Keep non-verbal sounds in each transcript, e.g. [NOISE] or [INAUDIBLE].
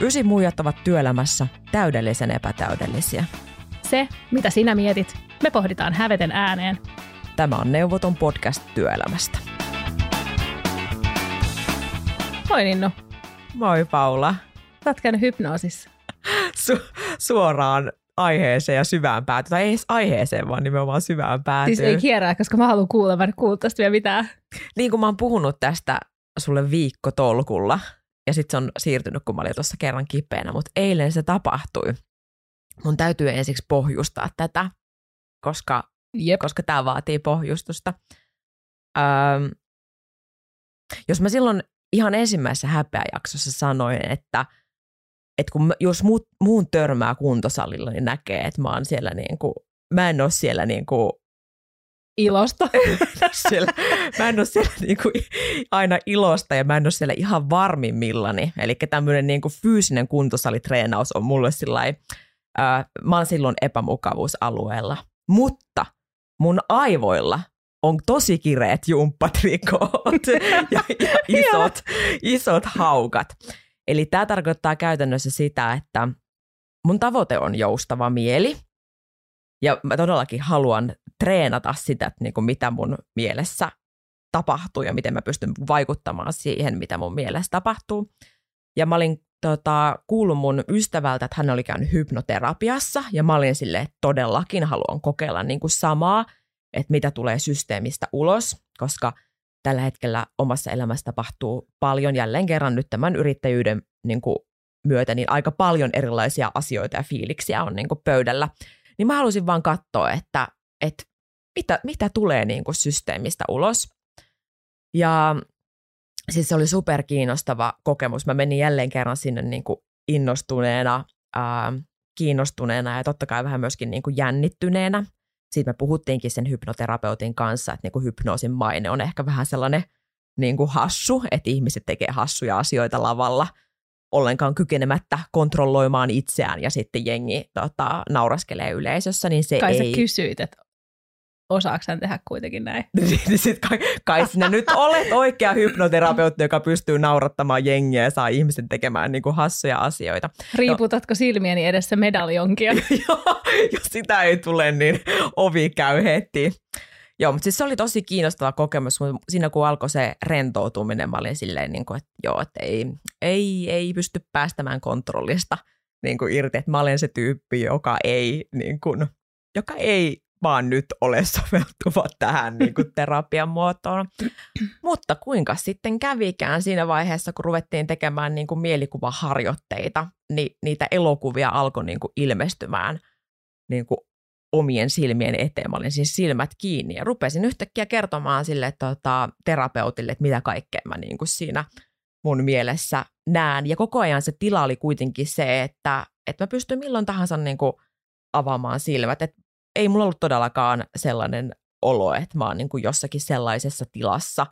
Ysi muijat ovat työelämässä täydellisen epätäydellisiä. Se, mitä sinä mietit, me pohditaan häveten ääneen. Tämä on Neuvoton podcast työelämästä. Moi Ninnu. Moi Paula. Sä oot käynyt hypnoosissa. [LAUGHS] Su- suoraan aiheeseen ja syvään päätyyn. Tai ei edes aiheeseen, vaan nimenomaan syvään päätyyn. Siis ei kierrää, koska mä haluan kuulla, mä en kuulla tästä vielä mitään. Niin kuin mä oon puhunut tästä sulle viikko tolkulla, ja sitten se on siirtynyt, kun mä olin tuossa kerran kipeänä, mutta eilen se tapahtui. Mun täytyy ensiksi pohjustaa tätä, koska, Jep. koska tämä vaatii pohjustusta. Öm, jos mä silloin ihan ensimmäisessä häpeäjaksossa sanoin, että, että kun jos muut, muun törmää kuntosalilla, niin näkee, että mä oon siellä niin kuin, mä en ole siellä niin kuin Ilosta. siellä, mä en ole siellä niinku aina ilosta ja mä en ole siellä ihan varmimmillani. Eli tämmöinen niinku fyysinen kuntosalitreenaus on mulle sillä äh, mä oon silloin epämukavuusalueella. Mutta mun aivoilla on tosi kireet jumppatrikoot [LAUGHS] ja, ja isot, isot haukat. Eli tämä tarkoittaa käytännössä sitä, että mun tavoite on joustava mieli – ja mä todellakin haluan treenata sitä, että niin kuin mitä mun mielessä tapahtuu ja miten mä pystyn vaikuttamaan siihen, mitä mun mielessä tapahtuu. Ja mä olin tota, kuullut mun ystävältä, että hän oli käynyt hypnoterapiassa ja mä olin silleen, että todellakin haluan kokeilla niin kuin samaa, että mitä tulee systeemistä ulos, koska tällä hetkellä omassa elämässä tapahtuu paljon jälleen kerran nyt tämän yrittäjyyden niin kuin myötä, niin aika paljon erilaisia asioita ja fiiliksiä on niin kuin pöydällä. Niin mä halusin vaan katsoa, että, että mitä, mitä tulee niin kuin systeemistä ulos. Ja siis se oli super kiinnostava kokemus. Mä menin jälleen kerran sinne niin kuin innostuneena, ää, kiinnostuneena ja totta kai vähän myöskin niin kuin jännittyneenä. Siitä me puhuttiinkin sen hypnoterapeutin kanssa, että niin kuin hypnoosin maine on ehkä vähän sellainen niin kuin hassu, että ihmiset tekee hassuja asioita lavalla – ollenkaan kykenemättä kontrolloimaan itseään ja sitten jengi tota, nauraskelee yleisössä, niin se Kai ei... sä kysyit, että osaako tehdä kuitenkin näin? [LAUGHS] Niin sit kai, kai sinä nyt olet oikea hypnoterapeutti, joka pystyy naurattamaan jengiä ja saa ihmisen tekemään niin kuin hassuja asioita. Riiputatko silmieni edessä medaljonkia? [LAUGHS] Joo, jos sitä ei tule, niin ovi käy heti. Joo, mutta siis se oli tosi kiinnostava kokemus, mutta siinä kun alkoi se rentoutuminen, mä olin silleen, niin kuin, että joo, että ei, ei, ei pysty päästämään kontrollista niin kuin irti, että mä olen se tyyppi, joka ei, niin kuin, joka ei vaan nyt ole [LAUGHS] soveltuva tähän niin kuin [LAUGHS] terapian muotoon. Mutta kuinka sitten kävikään siinä vaiheessa, kun ruvettiin tekemään niin kuin mielikuvaharjoitteita, niin niitä elokuvia alkoi niin kuin ilmestymään niin kuin omien silmien eteen. Mä olin siis silmät kiinni ja rupesin yhtäkkiä kertomaan sille tota, terapeutille, että mitä kaikkea mä niin kuin siinä mun mielessä näen. Ja koko ajan se tila oli kuitenkin se, että, että mä pystyn milloin tahansa niin kuin avaamaan silmät. Et ei mulla ollut todellakaan sellainen olo, että mä oon niin kuin jossakin sellaisessa tilassa,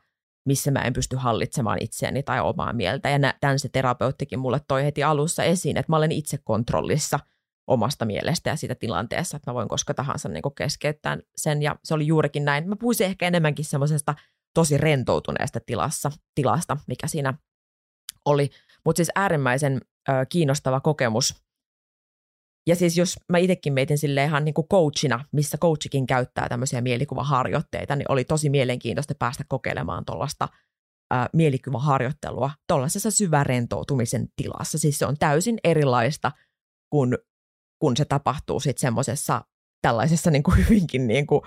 missä mä en pysty hallitsemaan itseäni tai omaa mieltä. Ja tämän se terapeuttikin mulle toi heti alussa esiin, että mä olen itse kontrollissa – omasta mielestä ja siitä tilanteessa, että mä voin koska tahansa niin keskeyttää sen. Ja se oli juurikin näin. Mä puhuisin ehkä enemmänkin semmoisesta tosi rentoutuneesta tilassa, tilasta, mikä siinä oli. Mutta siis äärimmäisen ö, kiinnostava kokemus. Ja siis jos mä itsekin mietin sille ihan niin kuin coachina, missä coachikin käyttää tämmöisiä mielikuvaharjoitteita, niin oli tosi mielenkiintoista päästä kokeilemaan tuollaista mielikuvaharjoittelua tuollaisessa syvärentoutumisen tilassa. Siis se on täysin erilaista kuin kun se tapahtuu sitten semmoisessa tällaisessa niin kuin hyvinkin niin kuin,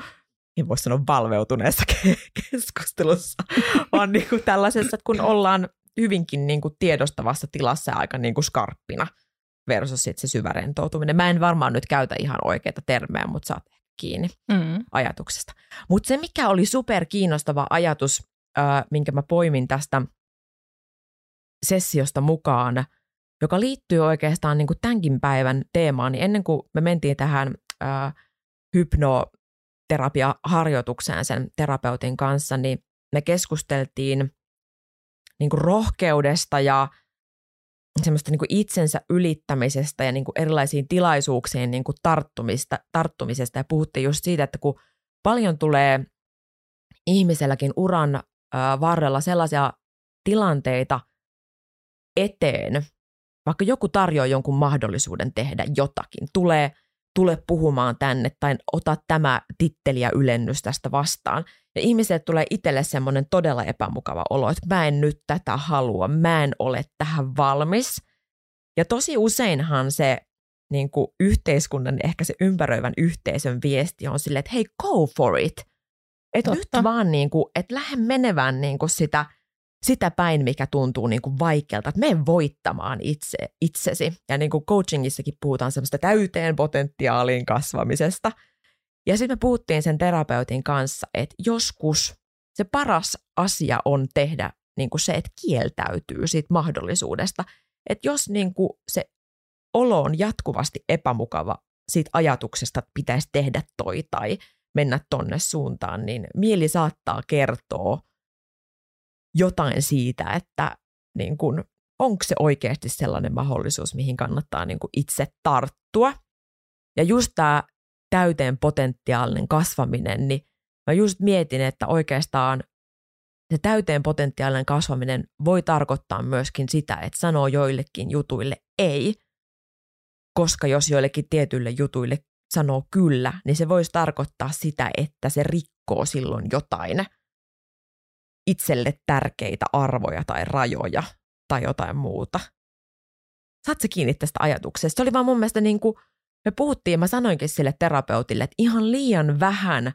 en voi sanoa valveutuneessa keskustelussa, [LAUGHS] vaan niin kuin tällaisessa, että kun ollaan hyvinkin niin kuin tiedostavassa tilassa ja aika niin kuin skarppina versus sit se syvä rentoutuminen. Mä en varmaan nyt käytä ihan oikeita termejä, mutta saat kiinni mm. ajatuksesta. Mutta se, mikä oli super kiinnostava ajatus, äh, minkä mä poimin tästä sessiosta mukaan – joka liittyy oikeastaan niin kuin tämänkin päivän teemaan, niin ennen kuin me mentiin tähän äh, hypnoterapiaharjoitukseen sen terapeutin kanssa, niin me keskusteltiin niin kuin rohkeudesta ja semmoista niin kuin itsensä ylittämisestä ja niin kuin erilaisiin tilaisuuksiin niin kuin tarttumista, tarttumisesta. Ja puhuttiin just siitä, että kun paljon tulee ihmiselläkin uran äh, varrella sellaisia tilanteita eteen, vaikka joku tarjoaa jonkun mahdollisuuden tehdä jotakin, tulee, tule puhumaan tänne tai ota tämä titteli ja ylennys tästä vastaan. Ja ihmisille tulee itselle semmoinen todella epämukava olo, että mä en nyt tätä halua, mä en ole tähän valmis. Ja tosi useinhan se niin kuin yhteiskunnan, ehkä se ympäröivän yhteisön viesti on silleen, että hei, go for it. Että nyt vaan niin kuin, että lähde menevään niin kuin sitä, sitä päin, mikä tuntuu niin kuin vaikealta, että mene voittamaan itse, itsesi. Ja niin kuin coachingissakin puhutaan semmoista täyteen potentiaaliin kasvamisesta. Ja sitten me puhuttiin sen terapeutin kanssa, että joskus se paras asia on tehdä niin kuin se, että kieltäytyy siitä mahdollisuudesta. Että jos niin kuin se olo on jatkuvasti epämukava siitä ajatuksesta, että pitäisi tehdä toi tai mennä tonne suuntaan, niin mieli saattaa kertoa jotain siitä, että niin kun, onko se oikeasti sellainen mahdollisuus, mihin kannattaa niin kun itse tarttua. Ja just tämä täyteen potentiaalinen kasvaminen, niin mä just mietin, että oikeastaan se täyteen potentiaalinen kasvaminen voi tarkoittaa myöskin sitä, että sanoo joillekin jutuille ei, koska jos joillekin tietyille jutuille sanoo kyllä, niin se voisi tarkoittaa sitä, että se rikkoo silloin jotain itselle tärkeitä arvoja tai rajoja tai jotain muuta. Saat se kiinni tästä ajatuksesta? Se oli vaan mun mielestä niin kuin, me puhuttiin mä sanoinkin sille terapeutille, että ihan liian vähän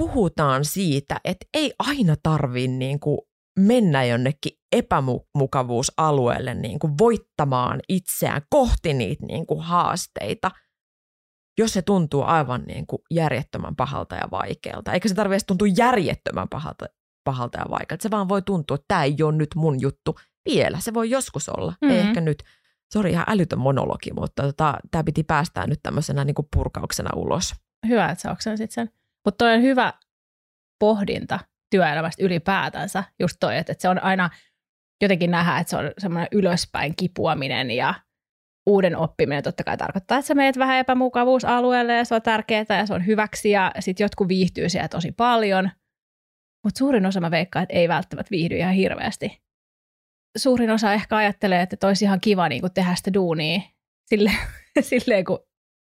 puhutaan siitä, että ei aina tarvii niin kuin mennä jonnekin epämukavuusalueelle niin kuin voittamaan itseään kohti niitä niin kuin haasteita, jos se tuntuu aivan niin kuin järjettömän pahalta ja vaikealta. Eikä se tarvitse tuntua järjettömän pahalta, pahalta ja vaikealta. Se vaan voi tuntua, että tämä ei ole nyt mun juttu vielä. Se voi joskus olla, mm-hmm. ei ehkä nyt. Sori, ihan älytön monologi, mutta tota, tämä piti päästää nyt tämmöisenä niin kuin purkauksena ulos. Hyvä, että sä oksensit sen. Mutta toi on hyvä pohdinta työelämästä ylipäätänsä. Just toi, että, että se on aina jotenkin nähdä, että se on semmoinen ylöspäin kipuaminen ja uuden oppiminen totta kai tarkoittaa, että sä meet vähän epämukavuusalueelle ja se on tärkeää ja se on hyväksi ja sitten jotkut viihtyy siellä tosi paljon. Mutta suurin osa mä veikkaan, että ei välttämättä viihdy ihan hirveästi. Suurin osa ehkä ajattelee, että olisi ihan kiva niin kuin tehdä sitä duunia silleen, [LAUGHS] silleen kun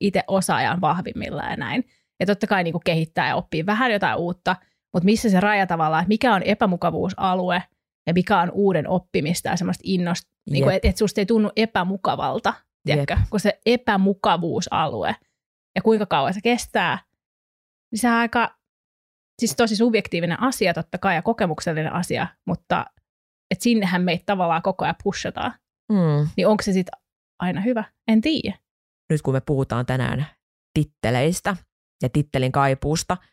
itse osaajan vahvimmilla ja näin. Ja totta kai niin kuin kehittää ja oppii vähän jotain uutta – mutta missä se raja tavallaan, että mikä on epämukavuusalue ja mikä on uuden oppimista ja semmoista innosta, niin että et susta ei tunnu epämukavalta, tiedätkö? kun se epämukavuusalue ja kuinka kauan se kestää, niin se on aika, siis tosi subjektiivinen asia totta kai ja kokemuksellinen asia, mutta että sinnehän meitä tavallaan koko ajan pushataan. Mm. Niin onko se sitten aina hyvä? En tiedä. Nyt kun me puhutaan tänään titteleistä ja tittelin kaipuusta –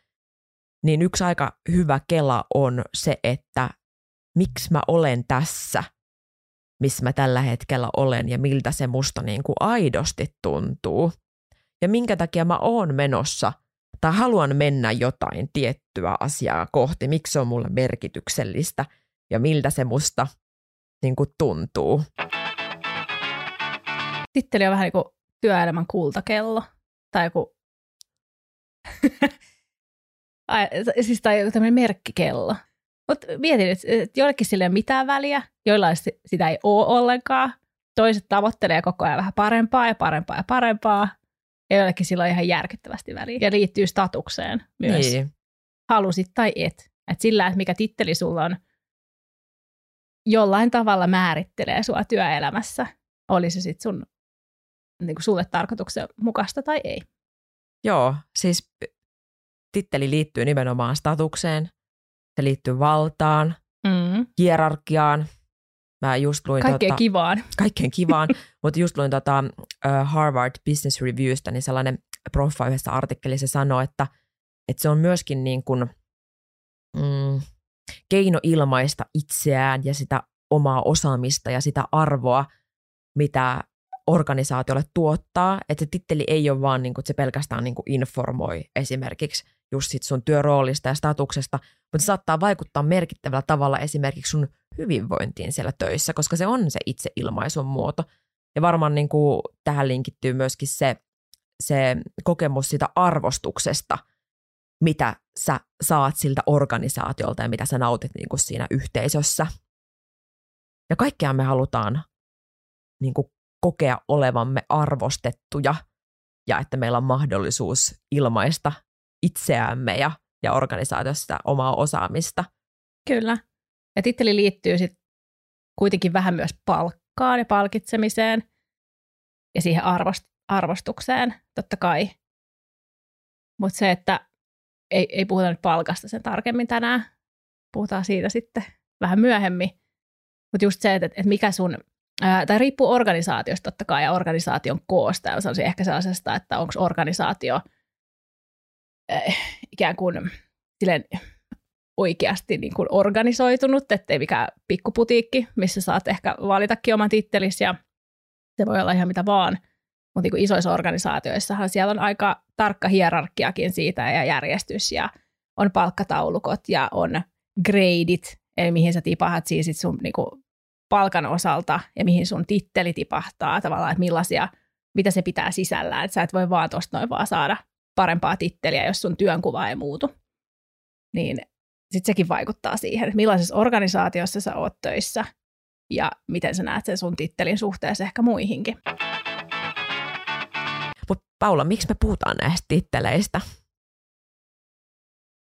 niin yksi aika hyvä kela on se, että miksi mä olen tässä, missä mä tällä hetkellä olen ja miltä se musta niin kuin aidosti tuntuu. Ja minkä takia mä oon menossa tai haluan mennä jotain tiettyä asiaa kohti, miksi se on mulle merkityksellistä ja miltä se musta niin kuin tuntuu. Titteli on vähän niin kuin työelämän kultakello tai joku [LAUGHS] Ai, siis tai tämmöinen merkkikello. Mutta mietin, että joillekin sille ei ole mitään väliä, joilla sitä ei ole ollenkaan. Toiset tavoittelee koko ajan vähän parempaa ja parempaa ja parempaa. Ja joillekin sillä on ihan järkyttävästi väliä. Ja liittyy statukseen myös. Niin. Halusit tai et. Et sillä, että mikä titteli sulla on, jollain tavalla määrittelee sua työelämässä. Oli se sitten sun niin kuin sulle tarkoituksen mukaista tai ei. Joo, siis titteli liittyy nimenomaan statukseen, se liittyy valtaan, mm. hierarkiaan. Mä just luin kaikkeen tota, kivaan. Kaikkeen kivaan, [LAUGHS] mutta just luin tota, uh, Harvard Business Reviewstä, niin sellainen proffa yhdessä artikkelissa sanoi, että, että se on myöskin niin kuin, mm, keino ilmaista itseään ja sitä omaa osaamista ja sitä arvoa, mitä organisaatiolle tuottaa, että se titteli ei ole vaan niin kuin, että se pelkästään niin kuin informoi esimerkiksi just sit sun työroolista ja statuksesta, mutta se saattaa vaikuttaa merkittävällä tavalla esimerkiksi sun hyvinvointiin siellä töissä, koska se on se itseilmaisun muoto. Ja varmaan niin kuin tähän linkittyy myöskin se, se kokemus siitä arvostuksesta, mitä sä saat siltä organisaatiolta ja mitä sä nautit niin kuin siinä yhteisössä. Ja kaikkea me halutaan niin kuin kokea olevamme arvostettuja ja että meillä on mahdollisuus ilmaista itseämme ja, ja organisaatiossa omaa osaamista. Kyllä. Ja titteli liittyy sitten kuitenkin vähän myös palkkaan ja palkitsemiseen ja siihen arvost- arvostukseen, totta kai. Mutta se, että ei, ei puhuta nyt palkasta sen tarkemmin tänään, puhutaan siitä sitten vähän myöhemmin. Mutta just se, että, että mikä sun, tai riippuu organisaatiosta totta kai ja organisaation koosta. Ja sanoisin ehkä sellaisesta, että onko organisaatio ää, ikään kuin silleen, oikeasti niin kuin organisoitunut, ettei mikään pikkuputiikki, missä saat ehkä valitakin oman tittelis ja se voi olla ihan mitä vaan. Mutta niin isoissa organisaatioissahan siellä on aika tarkka hierarkiakin siitä ja järjestys ja on palkkataulukot ja on gradeit, eli mihin sä tipahat siis sun niin kuin palkan osalta ja mihin sun titteli tipahtaa tavallaan, että millaisia, mitä se pitää sisällään. Että sä et voi vaan tuosta noin vaan saada parempaa titteliä, jos sun työnkuva ei muutu. Niin sitten sekin vaikuttaa siihen, että millaisessa organisaatiossa sä oot töissä ja miten sä näet sen sun tittelin suhteessa ehkä muihinkin. Mutta Paula, miksi me puhutaan näistä titteleistä?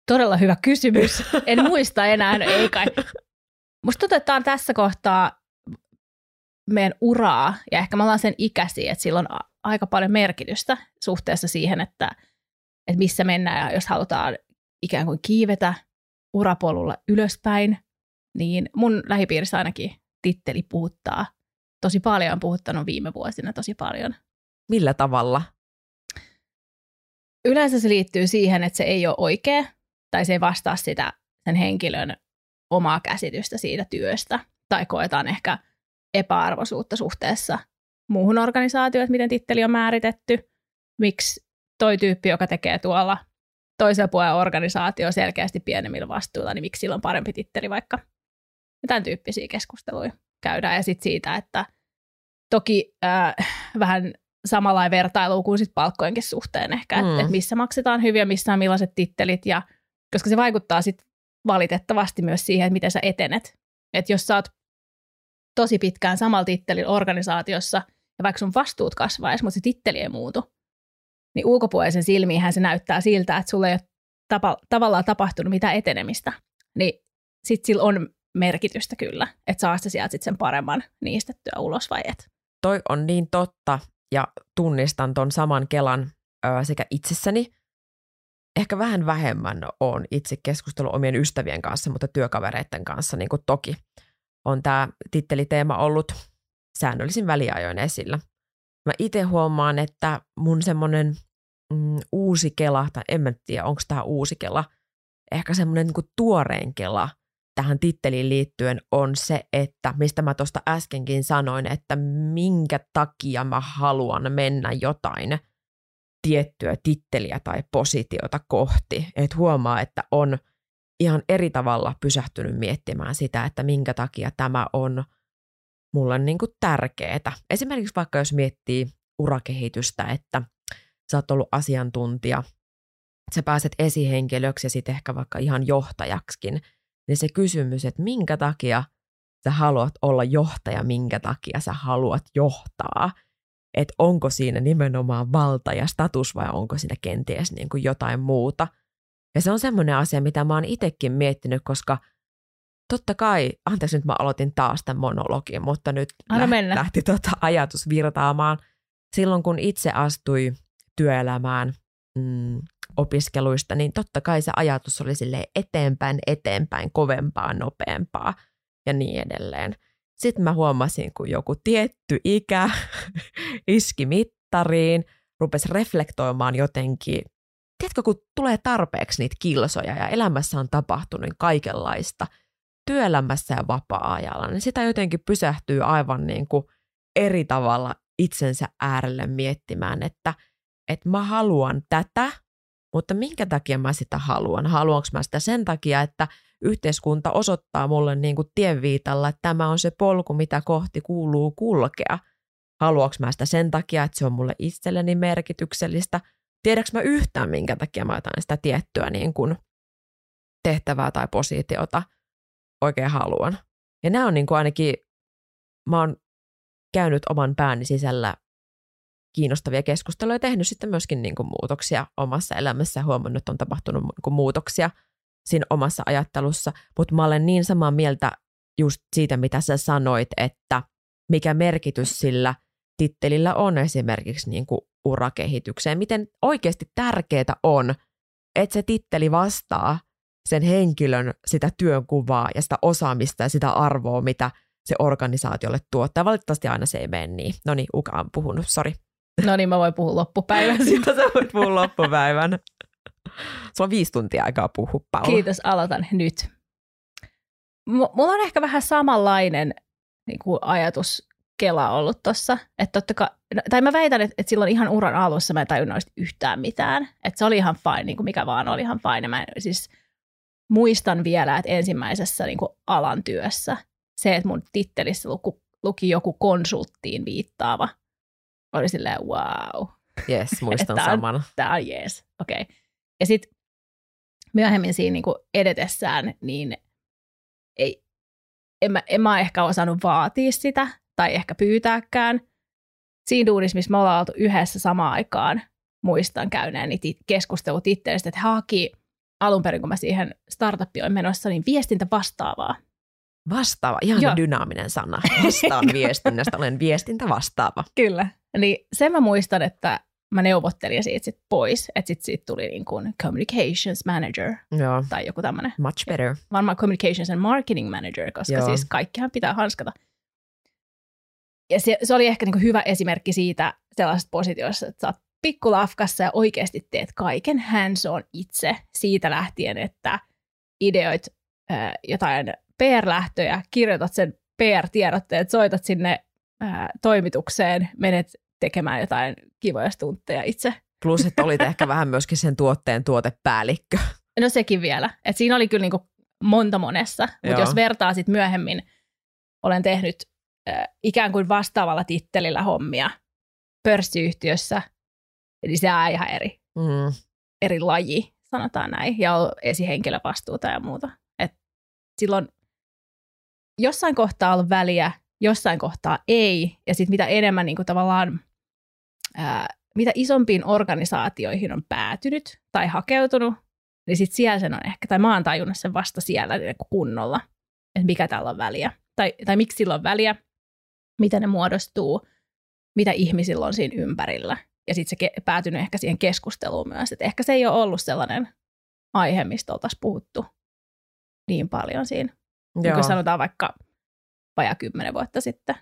Todella hyvä kysymys. En muista enää, ei kai. [LAUGHS] Musta otetaan tässä kohtaa meidän uraa, ja ehkä me ollaan sen ikäisiä, että sillä on aika paljon merkitystä suhteessa siihen, että, että missä mennään, ja jos halutaan ikään kuin kiivetä urapolulla ylöspäin, niin mun lähipiirissä ainakin titteli puhuttaa tosi paljon, on puhuttanut viime vuosina tosi paljon. Millä tavalla? Yleensä se liittyy siihen, että se ei ole oikea tai se ei vastaa sitä sen henkilön omaa käsitystä siitä työstä tai koetaan ehkä epäarvoisuutta suhteessa muuhun organisaatioon, että miten titteli on määritetty, miksi toi tyyppi, joka tekee tuolla toisella puolella organisaatio selkeästi pienemmillä vastuulla, niin miksi sillä on parempi titteli vaikka. Ja tämän tyyppisiä keskusteluja käydään. Ja sitten siitä, että toki äh, vähän samanlainen vertailu kuin sit palkkojenkin suhteen ehkä, mm. että et missä maksetaan hyviä, missä on millaiset tittelit, ja, koska se vaikuttaa sitten valitettavasti myös siihen, että miten sä etenet. Että jos sä oot tosi pitkään samalla tittelin organisaatiossa, ja vaikka sun vastuut kasvaisi, mutta se titteli ei muutu, niin ulkopuolisen silmiinhän se näyttää siltä, että sulle ei ole tapa, tavallaan tapahtunut mitään etenemistä. Niin sitten sillä on merkitystä kyllä, että saa se sieltä sit sen paremman niistettyä ulos vai et. Toi on niin totta ja tunnistan ton saman Kelan ö, sekä itsessäni, ehkä vähän vähemmän on itse keskustellut omien ystävien kanssa, mutta työkavereiden kanssa niin kuin toki on tämä titteliteema ollut säännöllisin väliajoin esillä. Mä itse huomaan, että mun semmoinen mm, uusi kela, tai en mä tiedä, onko tämä uusi kela, ehkä semmoinen niin tuorein kela tähän titteliin liittyen on se, että mistä mä tuosta äskenkin sanoin, että minkä takia mä haluan mennä jotain tiettyä titteliä tai positiota kohti. Että huomaa, että on ihan eri tavalla pysähtynyt miettimään sitä, että minkä takia tämä on mulle niin kuin tärkeää. Esimerkiksi vaikka jos miettii urakehitystä, että sä oot ollut asiantuntija, sä pääset esihenkilöksi ja sitten ehkä vaikka ihan johtajaksikin, niin se kysymys, että minkä takia sä haluat olla johtaja, minkä takia sä haluat johtaa, että onko siinä nimenomaan valta ja status vai onko siinä kenties niin kuin jotain muuta. Ja se on semmoinen asia, mitä mä oon itsekin miettinyt, koska totta kai, anteeksi nyt mä aloitin taas tämän monologin, mutta nyt lähti, lähti tota ajatus virtaamaan. Silloin kun itse astui työelämään mm, opiskeluista, niin totta kai se ajatus oli sille eteenpäin, eteenpäin, kovempaa, nopeampaa ja niin edelleen. Sitten mä huomasin, kun joku tietty ikä [LAUGHS] iski mittariin, rupesi reflektoimaan jotenkin. Tiedätkö, kun tulee tarpeeksi niitä kilsoja ja elämässä on tapahtunut kaikenlaista työelämässä ja vapaa-ajalla, niin sitä jotenkin pysähtyy aivan niin kuin eri tavalla itsensä äärelle miettimään, että – että mä haluan tätä, mutta minkä takia mä sitä haluan? Haluanko mä sitä sen takia, että yhteiskunta osoittaa mulle niin kuin tienviitalla, että tämä on se polku, mitä kohti kuuluu kulkea? Haluanko mä sitä sen takia, että se on mulle itselleni merkityksellistä? Tiedätkö mä yhtään, minkä takia mä jotain sitä tiettyä niin kuin tehtävää tai positiota oikein haluan? Ja nämä on niin kuin ainakin, mä oon käynyt oman pääni sisällä kiinnostavia keskusteluja ja tehnyt sitten myöskin niin kuin muutoksia omassa elämässä ja huomannut, että on tapahtunut niin kuin muutoksia siinä omassa ajattelussa, mutta mä olen niin samaa mieltä just siitä, mitä sä sanoit, että mikä merkitys sillä tittelillä on esimerkiksi niin kuin urakehitykseen, miten oikeasti tärkeää on, että se titteli vastaa sen henkilön sitä työnkuvaa ja sitä osaamista ja sitä arvoa, mitä se organisaatiolle tuottaa. Valitettavasti aina se ei mene niin. No niin, Uka on puhunut, sori. No niin, mä voin puhua loppupäivän. [LAUGHS] Sitä sä voit puhua loppupäivän. Sulla on viisi tuntia aikaa puhua, Paula. Kiitos, aloitan nyt. M- mulla on ehkä vähän samanlainen niin kuin ajatus Kela ollut tossa. Että totta kai, tai mä väitän, että, että silloin ihan uran alussa mä en tajunnut yhtään mitään. Että se oli ihan fine, niin kuin mikä vaan oli ihan fine. Mä siis muistan vielä, että ensimmäisessä niin kuin alan työssä se, että mun tittelissä luku, luki joku konsulttiin viittaava, oli silleen wow. Yes, [LAUGHS] muistan tää on, saman. Tämä on jees, okei. Okay. Ja sitten myöhemmin siinä niin kuin edetessään, niin ei, en, mä, en mä ehkä osannut vaatia sitä tai ehkä pyytääkään. Siinä duunissa, missä me ollaan oltu yhdessä samaan aikaan, muistan käyneeni tit- keskustelut itseästä, että haki alun perin, kun mä siihen startuppiin olen menossa, niin viestintä vastaavaa. Vastaava, ihan Joo. dynaaminen sana. Vastaan [LAUGHS] viestinnästä, olen viestintä vastaava. Kyllä. Niin sen mä muistan, että mä neuvottelin siitä sit pois, että sit siitä tuli niin kuin communications manager Joo, tai joku tämmöinen. much better. Varmaan communications and marketing manager, koska. Joo. siis kaikkihan pitää hanskata. Ja se, se oli ehkä niin kuin hyvä esimerkki siitä sellaisesta positiossa, että sä oot pikkulafkassa ja oikeasti teet kaiken hands on itse siitä lähtien, että ideoit äh, jotain PR-lähtöjä, kirjoitat sen PR-tiedotteet, soitat sinne äh, toimitukseen, menet tekemään jotain kivoja stuntteja itse. Plus, että olit [LAUGHS] ehkä vähän myöskin sen tuotteen tuotepäällikkö. No sekin vielä. Et siinä oli kyllä niinku monta monessa, mutta jos vertaa sit myöhemmin, olen tehnyt ikään kuin vastaavalla tittelillä hommia pörssiyhtiössä, niin se on ihan eri, Mm. eri laji, sanotaan näin, ja on esihenkilövastuuta ja muuta. Et silloin jossain kohtaa on väliä, jossain kohtaa ei, ja sitten mitä enemmän niin kuin tavallaan, ää, mitä isompiin organisaatioihin on päätynyt tai hakeutunut, niin sitten siellä sen on ehkä, tai mä oon tajunnut sen vasta siellä niin kunnolla, että mikä tällä on väliä, tai, tai miksi sillä on väliä, mitä ne muodostuu, mitä ihmisillä on siinä ympärillä. Ja sitten se ke- päätynyt ehkä siihen keskusteluun myös, että ehkä se ei ole ollut sellainen aihe, mistä oltaisiin puhuttu niin paljon siinä, Joo. kuin sanotaan vaikka vajaa kymmenen vuotta sitten.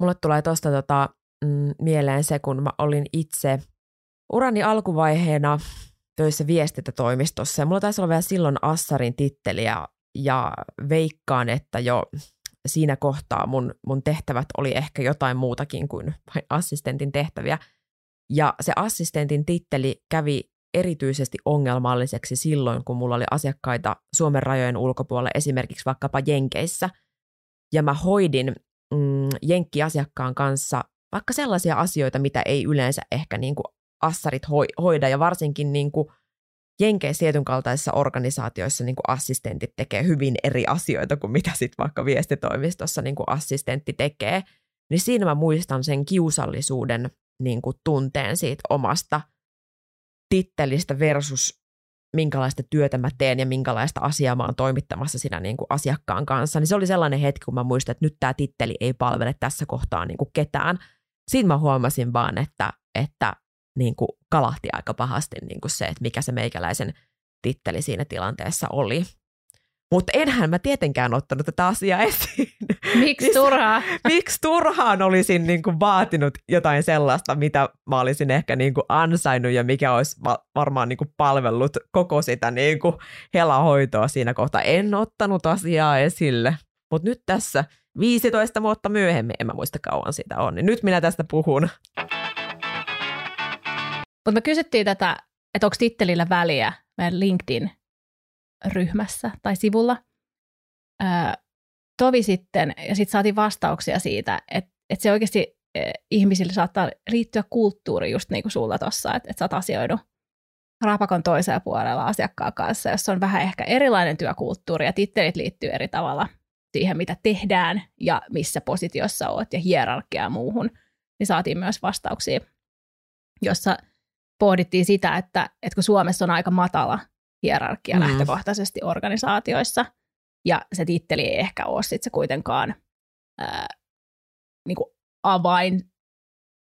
Mulle tulee tuosta tota, mm, mieleen se, kun mä olin itse urani alkuvaiheena töissä viestintätoimistossa. Ja mulla taisi olla vielä silloin Assarin titteli ja, ja veikkaan, että jo siinä kohtaa mun, mun tehtävät oli ehkä jotain muutakin kuin vain assistentin tehtäviä. Ja se assistentin titteli kävi erityisesti ongelmalliseksi silloin, kun mulla oli asiakkaita Suomen rajojen ulkopuolella, esimerkiksi vaikkapa Jenkeissä. Ja mä hoidin mm, jenkkiasiakkaan kanssa vaikka sellaisia asioita, mitä ei yleensä ehkä niin kuin assarit hoi- hoida, ja varsinkin niin kuin Jenkeissä tietyn kaltaisissa organisaatioissa niin kuin assistentit tekee hyvin eri asioita kuin mitä sitten vaikka viestitoimistossa niin kuin assistentti tekee, niin siinä mä muistan sen kiusallisuuden niin kuin tunteen siitä omasta tittelistä versus minkälaista työtä mä teen ja minkälaista asiaa mä oon toimittamassa siinä niin kuin asiakkaan kanssa. Niin se oli sellainen hetki, kun mä muistan, että nyt tämä titteli ei palvele tässä kohtaa niin kuin ketään. Siinä mä huomasin vaan, että, että niin kuin kalahti aika pahasti niin kuin se, että mikä se meikäläisen titteli siinä tilanteessa oli. Mutta enhän mä tietenkään ottanut tätä asiaa esiin. Miksi Niin turhaa? Miksi turhaan olisin niin kuin vaatinut jotain sellaista, mitä mä olisin ehkä niin kuin ansainnut ja mikä olisi va- varmaan niin kuin palvellut koko sitä niin kuin helahoitoa siinä kohtaa. En ottanut asiaa esille, mutta nyt tässä 15 vuotta myöhemmin, en mä muista kauan siitä on, niin nyt minä tästä puhun. Mutta me kysyttiin tätä, että onko tittelillä väliä meidän LinkedIn-ryhmässä tai sivulla. Öö, tovi sitten, ja sitten saatiin vastauksia siitä, että, että se oikeasti eh, ihmisille saattaa liittyä kulttuuri just niin kuin sulla tuossa, että, että sä oot asioinut rapakon toisella puolella asiakkaan kanssa, jossa on vähän ehkä erilainen työkulttuuri ja tittelit liittyy eri tavalla siihen, mitä tehdään ja missä positiossa oot ja hierarkiaa muuhun, niin saatiin myös vastauksia, jossa pohdittiin sitä, että, että kun Suomessa on aika matala hierarkia mm. lähtökohtaisesti organisaatioissa, ja se titteli ei ehkä ole sit se kuitenkaan ää, niin kuin avain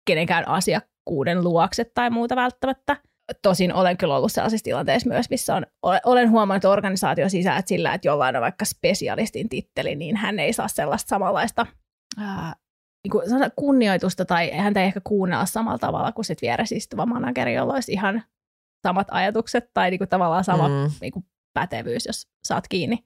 kenenkään asiakkuuden luokse tai muuta välttämättä. Tosin olen kyllä ollut sellaisissa tilanteissa myös, missä on, olen huomannut organisaatio sisään, että sillä, että jollain on vaikka spesialistin titteli, niin hän ei saa sellaista samanlaista ää, niin kuin kunnioitusta tai häntä ei ehkä kuunnella samalla tavalla kuin sit vieressä istuva manageri, jolla olisi ihan samat ajatukset tai niin kuin tavallaan sama mm. niin kuin pätevyys, jos saat kiinni.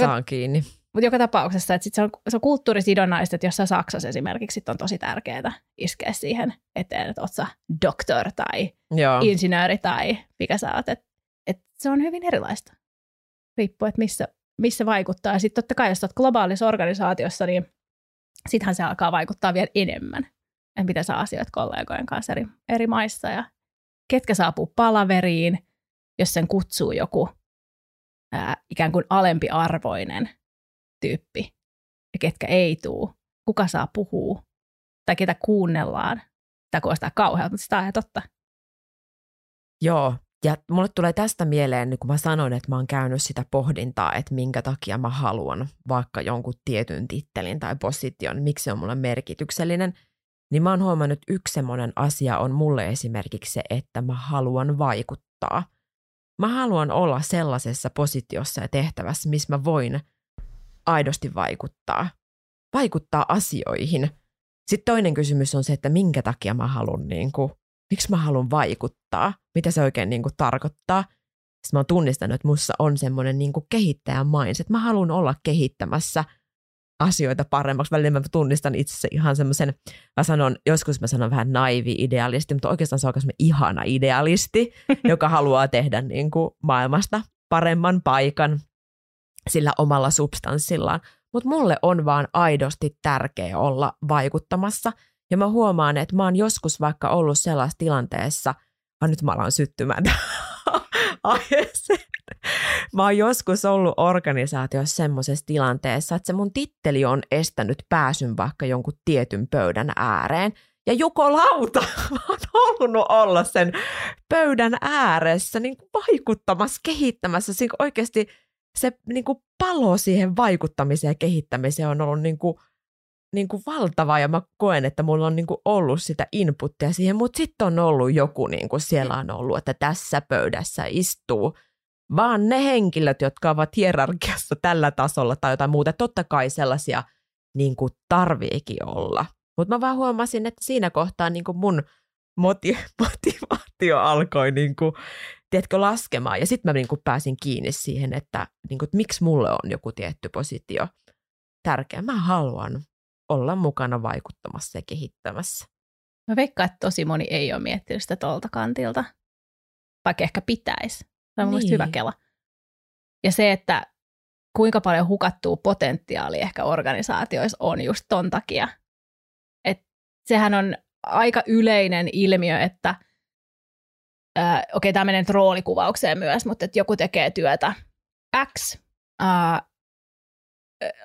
Saan kiinni. Mutta joka tapauksessa, että sit se, on, se on kulttuurisidonnaista, että jossain Saksassa esimerkiksi sit on tosi tärkeää iskeä siihen eteen, että oot sä doktor tai Joo. insinööri tai mikä sä oot. Et, et se on hyvin erilaista. Riippuu, että missä, missä vaikuttaa. Ja sitten totta kai, jos olet globaalissa organisaatiossa, niin sittenhän se alkaa vaikuttaa vielä enemmän. Että miten sä asioit kollegojen kanssa eri, eri maissa ja ketkä saapuu palaveriin, jos sen kutsuu joku ää, ikään kuin alempiarvoinen tyyppi ja ketkä ei tuu, kuka saa puhua tai ketä kuunnellaan. Tämä kuulostaa kauhealta, mutta sitä on ihan totta. Joo, ja mulle tulee tästä mieleen, niin kun mä sanoin, että mä oon käynyt sitä pohdintaa, että minkä takia mä haluan vaikka jonkun tietyn tittelin tai position, miksi se on mulle merkityksellinen, niin mä oon huomannut, yksi semmoinen asia on mulle esimerkiksi se, että mä haluan vaikuttaa. Mä haluan olla sellaisessa positiossa ja tehtävässä, missä mä voin aidosti vaikuttaa. Vaikuttaa asioihin. Sitten toinen kysymys on se, että minkä takia mä haluan, niin kuin, miksi mä haluan vaikuttaa, mitä se oikein niin kuin, tarkoittaa. Sitten mä oon tunnistanut, että mussa on semmoinen niin kehittäjän mindset. Mä haluan olla kehittämässä asioita paremmaksi. Välillä mä tunnistan itse ihan semmoisen, mä sanon, joskus mä sanon vähän naivi idealisti, mutta oikeastaan se on semmoinen ihana idealisti, [LAUGHS] joka haluaa tehdä niin kuin maailmasta paremman paikan sillä omalla substanssillaan. Mutta mulle on vaan aidosti tärkeä olla vaikuttamassa. Ja mä huomaan, että mä oon joskus vaikka ollut sellaisessa tilanteessa, ah, nyt mä alan syttymään [LAUGHS] Mä oon joskus ollut organisaatiossa semmoisessa tilanteessa, että se mun titteli on estänyt pääsyn vaikka jonkun tietyn pöydän ääreen. Ja Juko Lauta, [LAUGHS] mä oon halunnut olla sen pöydän ääressä niin vaikuttamassa, kehittämässä, niin oikeasti – se niin kuin palo siihen vaikuttamiseen ja kehittämiseen on ollut niin kuin, niin kuin valtava ja mä koen, että mulla on niin kuin ollut sitä inputtia siihen, mutta sitten on ollut joku, niin kuin siellä on ollut, että tässä pöydässä istuu vaan ne henkilöt, jotka ovat hierarkiassa tällä tasolla tai jotain muuta. Totta kai sellaisia niin kuin tarviikin olla. Mutta mä vaan huomasin, että siinä kohtaa niin kuin mun moti- [LAUGHS] motivaatio alkoi niin kuin tiedätkö, laskemaan. Ja sitten mä niin kuin pääsin kiinni siihen, että, niin kuin, että miksi mulle on joku tietty positio tärkeä. Mä haluan olla mukana vaikuttamassa ja kehittämässä. Mä veikkaan, että tosi moni ei ole miettinyt sitä tuolta kantilta, vaikka ehkä pitäisi. Se on niin. hyvä kela. Ja se, että kuinka paljon hukattuu potentiaalia ehkä organisaatioissa on just ton takia. Et sehän on aika yleinen ilmiö, että – äh, okei, okay, tämä menee roolikuvaukseen myös, mutta että joku tekee työtä X äh,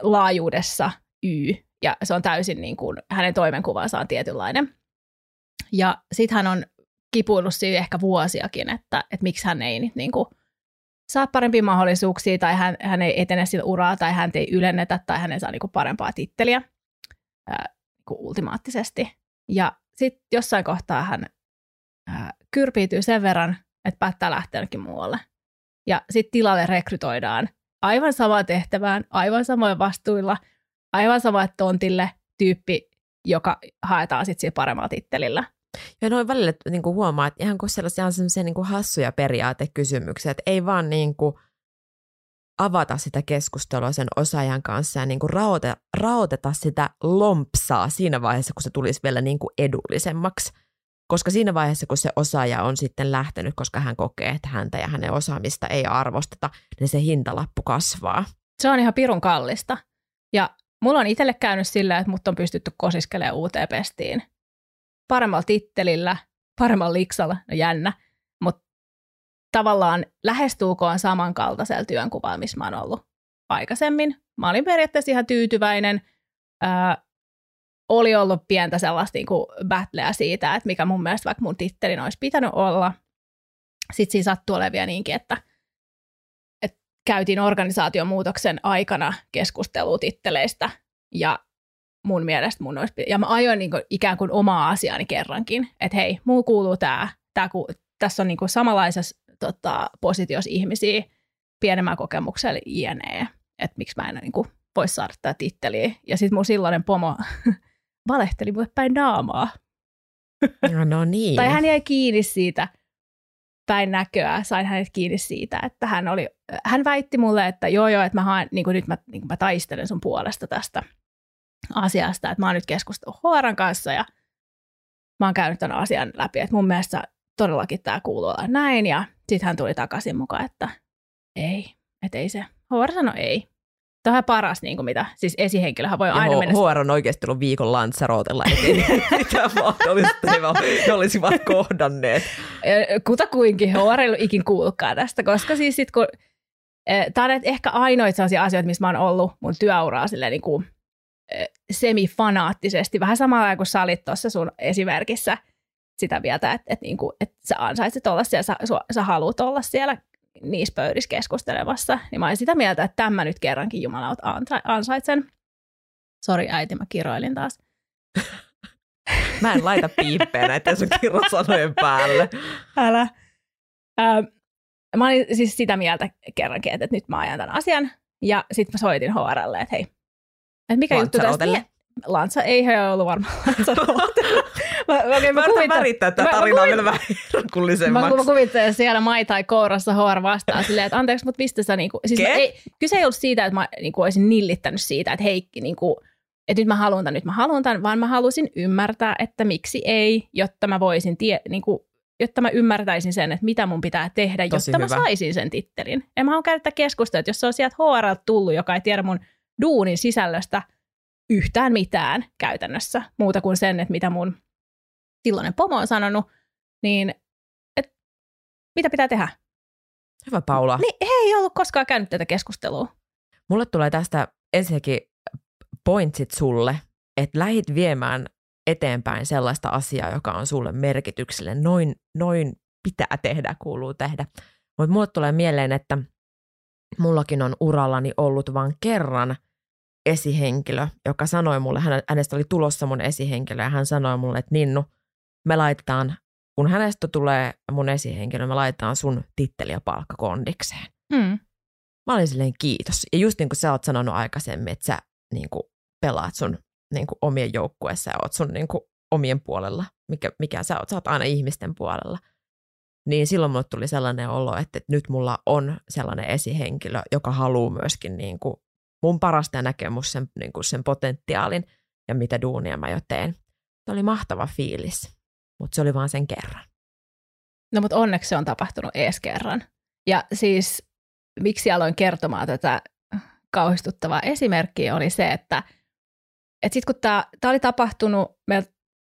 laajuudessa Y, ja se on täysin niin kuin, hänen toimenkuvansa on tietynlainen. Ja sitten hän on kipuillut siihen ehkä vuosiakin, että, että miksi hän ei nyt niin kuin, saa parempia mahdollisuuksia, tai hän, hän ei etene sillä uraa, tai hän ei ylennetä, tai hän ei saa niin kuin parempaa titteliä ää, niin kuin ultimaattisesti. Ja sitten jossain kohtaa hän ää, kyrpiytyy sen verran, että päättää lähteä muualle. Ja sitten tilalle rekrytoidaan aivan samaan tehtävään, aivan samoin vastuilla, aivan samalle tontille tyyppi, joka haetaan sitten paremmalla tittelillä. Ja noin välillä niin kuin huomaa, että ihan kuin sellaisia, sellaisia niin kuin hassuja periaatekysymyksiä, että ei vaan niin kuin avata sitä keskustelua sen osaajan kanssa ja niin kuin raoteta, raoteta sitä lompsaa siinä vaiheessa, kun se tulisi vielä niin kuin edullisemmaksi. Koska siinä vaiheessa, kun se osaaja on sitten lähtenyt, koska hän kokee, että häntä ja hänen osaamista ei arvosteta, niin se hintalappu kasvaa. Se on ihan pirun kallista. Ja mulla on itselle käynyt sillä, että mut on pystytty kosiskelemaan uuteen pestiin. Paremmalla tittelillä, paremmalla liksalla, no jännä, mutta tavallaan lähestuukoon samankaltaisella työnkuvalla, missä mä oon ollut aikaisemmin. Mä olin periaatteessa ihan tyytyväinen. Ää, oli ollut pientä sellaista niin kuin battleä siitä, että mikä mun mielestä vaikka mun tittelin olisi pitänyt olla. Sitten siinä sattui olevia niinkin, että käytiin organisaatiomuutoksen aikana keskustelua titteleistä ja mun mielestä mun olisi, ja mä ajoin niin kuin ikään kuin omaa asiaani kerrankin, että hei, muu kuuluu tämä, tää, tässä on niin kuin samanlaisessa tota, positiossa ihmisiä pienemmällä kokemuksella jne, että miksi mä en niin kuin, voisi saada tätä titteliä. Ja sitten mun silloinen pomo [LAUGHS] valehteli mulle päin naamaa. No, no niin. tai hän jäi kiinni siitä päin näköä, sain hänet kiinni siitä, että hän oli, hän väitti mulle, että joo joo, että mä haen, niin kuin nyt mä, niin kuin mä taistelen sun puolesta tästä asiasta, että mä oon nyt keskustellut Hoaran kanssa ja mä oon käynyt tämän asian läpi, että mun mielestä todellakin tämä kuuluu olla näin ja sitten hän tuli takaisin mukaan, että ei, että ei se. Hoara sanoi ei. Tämä on paras, niin kuin mitä, siis esihenkilöhän voi aina mennä... HR on oikeasti ollut viikon lantsarootella, ettei [LAUGHS] mitään mahdollista he olisivat kohdanneet. Kutakuinkin HR ei ollut ikin kuullutkaan tästä, koska siis sit kun... Tämä on ehkä ainoita sellaisia asioita, missä mä oon ollut mun työuraa silleen niin kuin semifanaattisesti. Vähän samalla kuin sä olit tuossa sun esimerkissä sitä mieltä, että, että, niin kuin, että sä ansaitset olla siellä, sä, sä haluat olla siellä niissä pöydissä keskustelemassa, niin mä olin sitä mieltä, että tämä nyt kerrankin Jumala ansaitsen. Sori äiti, mä kiroilin taas. mä en laita piippejä näiden sun kirosanojen päälle. Älä. Ähm, mä olin siis sitä mieltä kerrankin, että, että nyt mä ajan tämän asian. Ja sitten mä soitin HRlle, että hei, että mikä juttu tästä? Lansa ei he ollut varmaan [LAUGHS] mä, okay, mä, mä kuvittelen, värittää tätä tarinaa vielä vähän herkullisemmaksi. Mä, mä kuvittelen siellä Mai tai Kourassa HR vastaa silleen, että anteeksi, mutta mistä sä niinku, siis ei, kyse ei ollut siitä, että mä niinku, olisin nillittänyt siitä, että Heikki niinku, että nyt mä haluan tämän, nyt mä haluan tämän, vaan mä halusin ymmärtää, että miksi ei, jotta mä voisin, tie, niinku, jotta mä ymmärtäisin sen, että mitä mun pitää tehdä, Tosi jotta hyvä. mä saisin sen tittelin. Ja mä haluan käydä keskustelua, että jos se on sieltä HR tullut, joka ei tiedä mun duunin sisällöstä yhtään mitään käytännössä, muuta kuin sen, että mitä mun silloinen pomo on sanonut, niin et, mitä pitää tehdä? Hyvä Paula. Niin he ei ollut koskaan käynyt tätä keskustelua. Mulle tulee tästä ensinnäkin pointsit sulle, että lähit viemään eteenpäin sellaista asiaa, joka on sulle merkitykselle. Noin, noin pitää tehdä, kuuluu tehdä. Mutta mulle tulee mieleen, että mullakin on urallani ollut vain kerran esihenkilö, joka sanoi mulle, hänestä oli tulossa mun esihenkilö ja hän sanoi mulle, että Ninnu, me laitetaan, kun hänestä tulee mun esihenkilö, me laitetaan sun titteli ja palkka kondikseen. Mm. Mä olin silleen kiitos. Ja just niin kuin sä oot sanonut aikaisemmin, että sä niin kuin pelaat sun niin kuin omien joukkueessa ja oot sun niin kuin omien puolella, mikä, mikä sä oot, sä oot aina ihmisten puolella. Niin silloin mulle tuli sellainen olo, että, että nyt mulla on sellainen esihenkilö, joka haluaa myöskin niin kuin mun parasta ja näkemus sen, niin kuin sen potentiaalin ja mitä duunia mä jo teen. Se oli mahtava fiilis mutta se oli vaan sen kerran. No mutta onneksi se on tapahtunut ees kerran. Ja siis miksi aloin kertomaan tätä kauhistuttavaa esimerkkiä oli se, että et sitten kun tämä oli tapahtunut, meillä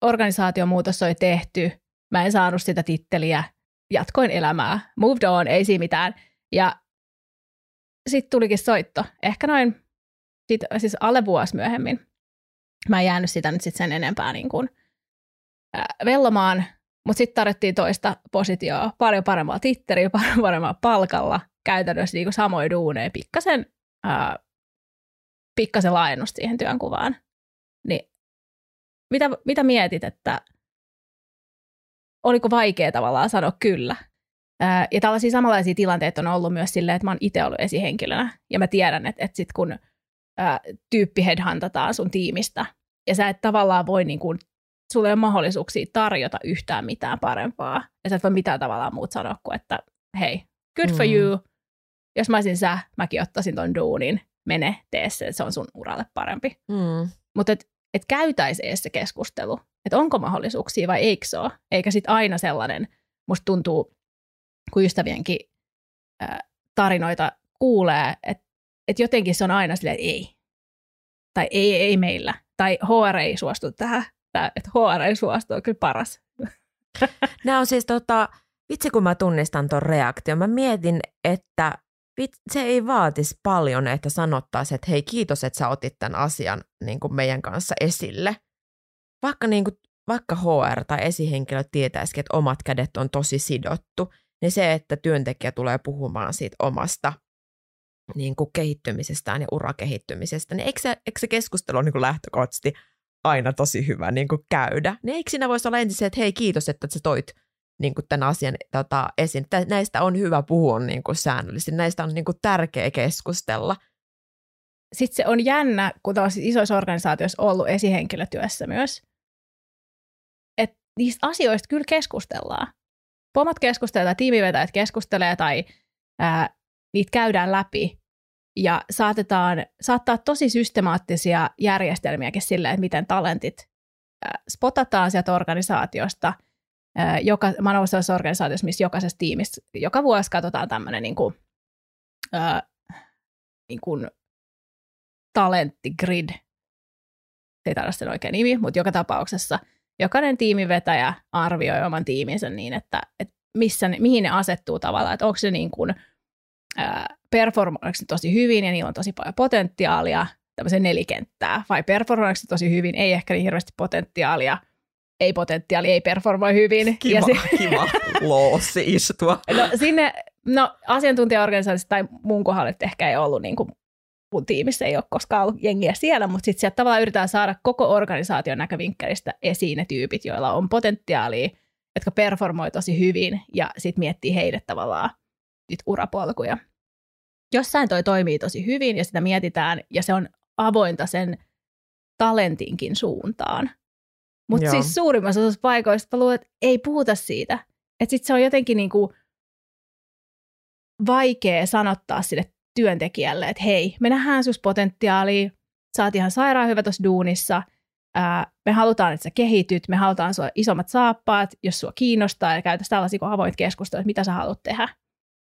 organisaatiomuutos oli tehty, mä en saanut sitä titteliä, jatkoin elämää, moved on, ei siinä mitään. Ja sitten tulikin soitto, ehkä noin sit, siis alle vuosi myöhemmin. Mä en jäänyt sitä nyt sit sen enempää niin kuin – vellomaan, mutta sitten tarvittiin toista positioa, paljon paremmalla titteriä, [LAUGHS] paljon paremmalla palkalla, käytännössä niin samoin duuneja, pikkasen, ää, pikkasen laajennusta siihen työnkuvaan. Niin mitä, mitä mietit, että oliko vaikea tavallaan sanoa kyllä? Ää, ja tällaisia samanlaisia tilanteita on ollut myös silleen, että mä oon itse ollut esihenkilönä, ja mä tiedän, että, että sit kun ää, tyyppi headhuntataan sun tiimistä, ja sä et tavallaan voi niin kuin sulla ei ole mahdollisuuksia tarjota yhtään mitään parempaa. Ja sä et voi mitään tavallaan muut sanoa kuin, että hei, good for mm. you. Jos mä olisin sä, mäkin ottaisin ton duunin, mene, tee se, se on sun uralle parempi. Mm. Mutta et, et käytäisi edes se keskustelu, että onko mahdollisuuksia vai eikö se ole. Eikä sit aina sellainen, musta tuntuu, kun ystävienkin äh, tarinoita kuulee, että et jotenkin se on aina silleen, että ei. Tai ei, ei meillä. Tai HR ei suostu tähän että, että HR suostu on kyllä paras. [LAUGHS] Nämä on siis tota, vitsi kun mä tunnistan ton reaktion. Mä mietin, että se ei vaatisi paljon, että sanottaisiin, että hei kiitos, että sä otit tämän asian niin kuin meidän kanssa esille. Vaikka, niin kuin, vaikka HR tai esihenkilö tietäisikin, että omat kädet on tosi sidottu, niin se, että työntekijä tulee puhumaan siitä omasta niin kuin kehittymisestään ja urakehittymisestä, niin eikö se, eikö se keskustelu niin kuin lähtökohtaisesti aina tosi hyvä niin kuin käydä? Niin eikö siinä voisi olla ensin se, että hei kiitos, että sä toit niin kuin tämän asian tota, esiin. Näistä on hyvä puhua niin kuin säännöllisesti, näistä on niin kuin tärkeä keskustella. Sitten se on jännä, kun on isoissa organisaatioissa ollut esihenkilötyössä myös, että niistä asioista kyllä keskustellaan. Pomot keskustelevat tai tiimivetäjät keskustelee tai ää, niitä käydään läpi ja saatetaan saattaa tosi systemaattisia järjestelmiäkin sille, että miten talentit spotataan sieltä organisaatiosta – joka, mä olen ollut organisaatiossa, missä jokaisessa tiimissä joka vuosi katsotaan tämmöinen niin kuin, ää, niin kuin talenttigrid. Ei tarvitse sen oikea nimi, mutta joka tapauksessa jokainen tiimivetäjä arvioi oman tiiminsä niin, että, että missä ne, mihin ne asettuu tavallaan, että onko se niin kuin, performoiko tosi hyvin ja niillä on tosi paljon potentiaalia, tämmöisen nelikenttää, vai performoiko tosi hyvin, ei ehkä niin hirveästi potentiaalia – ei potentiaali, ei performoi hyvin. Kiva, ja si- kiva loossi istua. [LAUGHS] No sinne, no asiantuntijaorganisaatiossa tai mun kohdalla ehkä ei ollut niin kuin mun tiimissä ei ole koskaan ollut jengiä siellä, mutta sitten sieltä tavallaan yritetään saada koko organisaation näkövinkkelistä esiin ne tyypit, joilla on potentiaalia, jotka performoi tosi hyvin ja sitten miettii heille tavallaan niitä urapolkuja. Jossain toi toimii tosi hyvin ja sitä mietitään ja se on avointa sen talentinkin suuntaan. Mutta siis suurimmassa osassa paikoista mä luulen, että ei puhuta siitä. Että sitten se on jotenkin niinku vaikea sanottaa sille työntekijälle, että hei, me nähdään sus potentiaalia, sä oot ihan sairaan hyvä tuossa duunissa, ää, me halutaan, että sä kehityt, me halutaan sua isommat saappaat, jos sua kiinnostaa, ja käytäisiin tällaisia avoit keskustelua, että mitä sä haluat tehdä,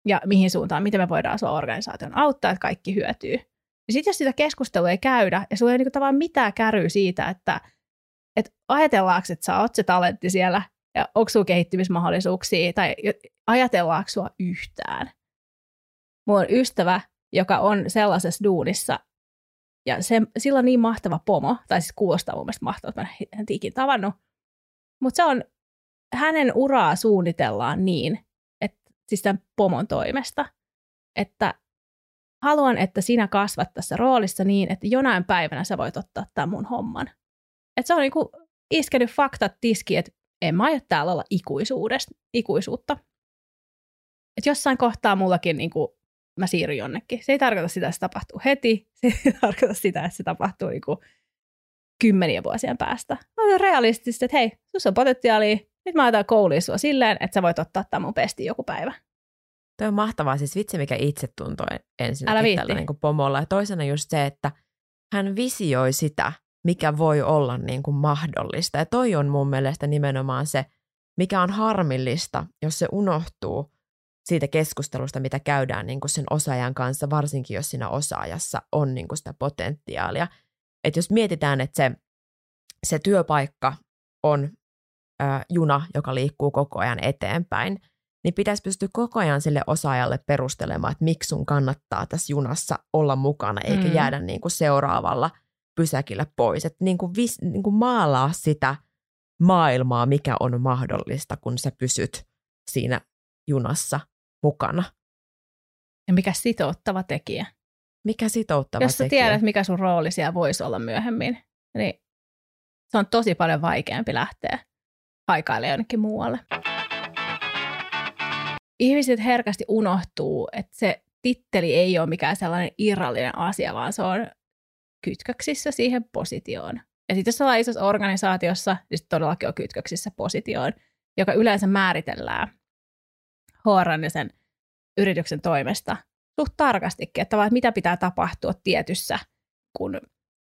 ja mihin suuntaan, miten me voidaan sua organisaation auttaa, että kaikki hyötyy. Ja sitten jos sitä keskustelua ei käydä, ja sulla ei niinku tavallaan mitään käryä siitä, että että ajatellaanko, että sä oot se talentti siellä ja onko sulla kehittymismahdollisuuksia tai ajatellaanko sua yhtään. Mulla on ystävä, joka on sellaisessa duunissa ja se, sillä on niin mahtava pomo, tai siis kuulostaa mun mielestä mahtavalta, mä en ikinä tavannut, mutta se on, hänen uraa suunnitellaan niin, siis tämän pomon toimesta, että haluan, että sinä kasvat tässä roolissa niin, että jonain päivänä sä voit ottaa tämän mun homman. Et se on niinku iskenyt faktat tiski, että en mä aio täällä olla ikuisuutta. Et jossain kohtaa mullakin niinku, mä siirryn jonnekin. Se ei tarkoita sitä, että se tapahtuu heti. [LAUGHS] Se ei tarkoita sitä, että se tapahtuu niinku kymmeniä vuosien päästä. Mä olen realistisesti, että hei, sussa on potentiaalia. Nyt mä otan kouluun sua silleen, että sä voit ottaa tämän mun pestiin joku päivä. Toi on mahtavaa, siis vitsi mikä itsetunto ensin tällä niin pomolla. Ja toisena just se, että hän visioi sitä, mikä voi olla niin kuin mahdollista. Ja toi on mun mielestä nimenomaan se, mikä on harmillista, jos se unohtuu siitä keskustelusta, mitä käydään niin kuin sen osaajan kanssa, varsinkin jos siinä osaajassa on niin kuin sitä potentiaalia. Että jos mietitään, että se, se työpaikka on ö, juna, joka liikkuu koko ajan eteenpäin, niin pitäisi pystyä koko ajan sille osaajalle perustelemaan, että miksi sun kannattaa tässä junassa olla mukana, eikä mm. jäädä niin kuin seuraavalla – pysäkillä pois. Että niin kuin vis, niin kuin maalaa sitä maailmaa, mikä on mahdollista, kun sä pysyt siinä junassa mukana. Ja mikä sitouttava tekijä. Mikä sitouttava Jos sä tekijä. tiedät, mikä sun rooli siellä voisi olla myöhemmin, niin se on tosi paljon vaikeampi lähteä haikailemaan jonnekin muualle. Ihmiset herkästi unohtuu, että se titteli ei ole mikään sellainen irrallinen asia, vaan se on kytköksissä siihen positioon. Ja sitten jos ollaan isossa organisaatiossa, niin sitten todellakin on kytköksissä positioon, joka yleensä määritellään HR ja sen yrityksen toimesta suht tarkastikin, että, että mitä pitää tapahtua tietyssä kun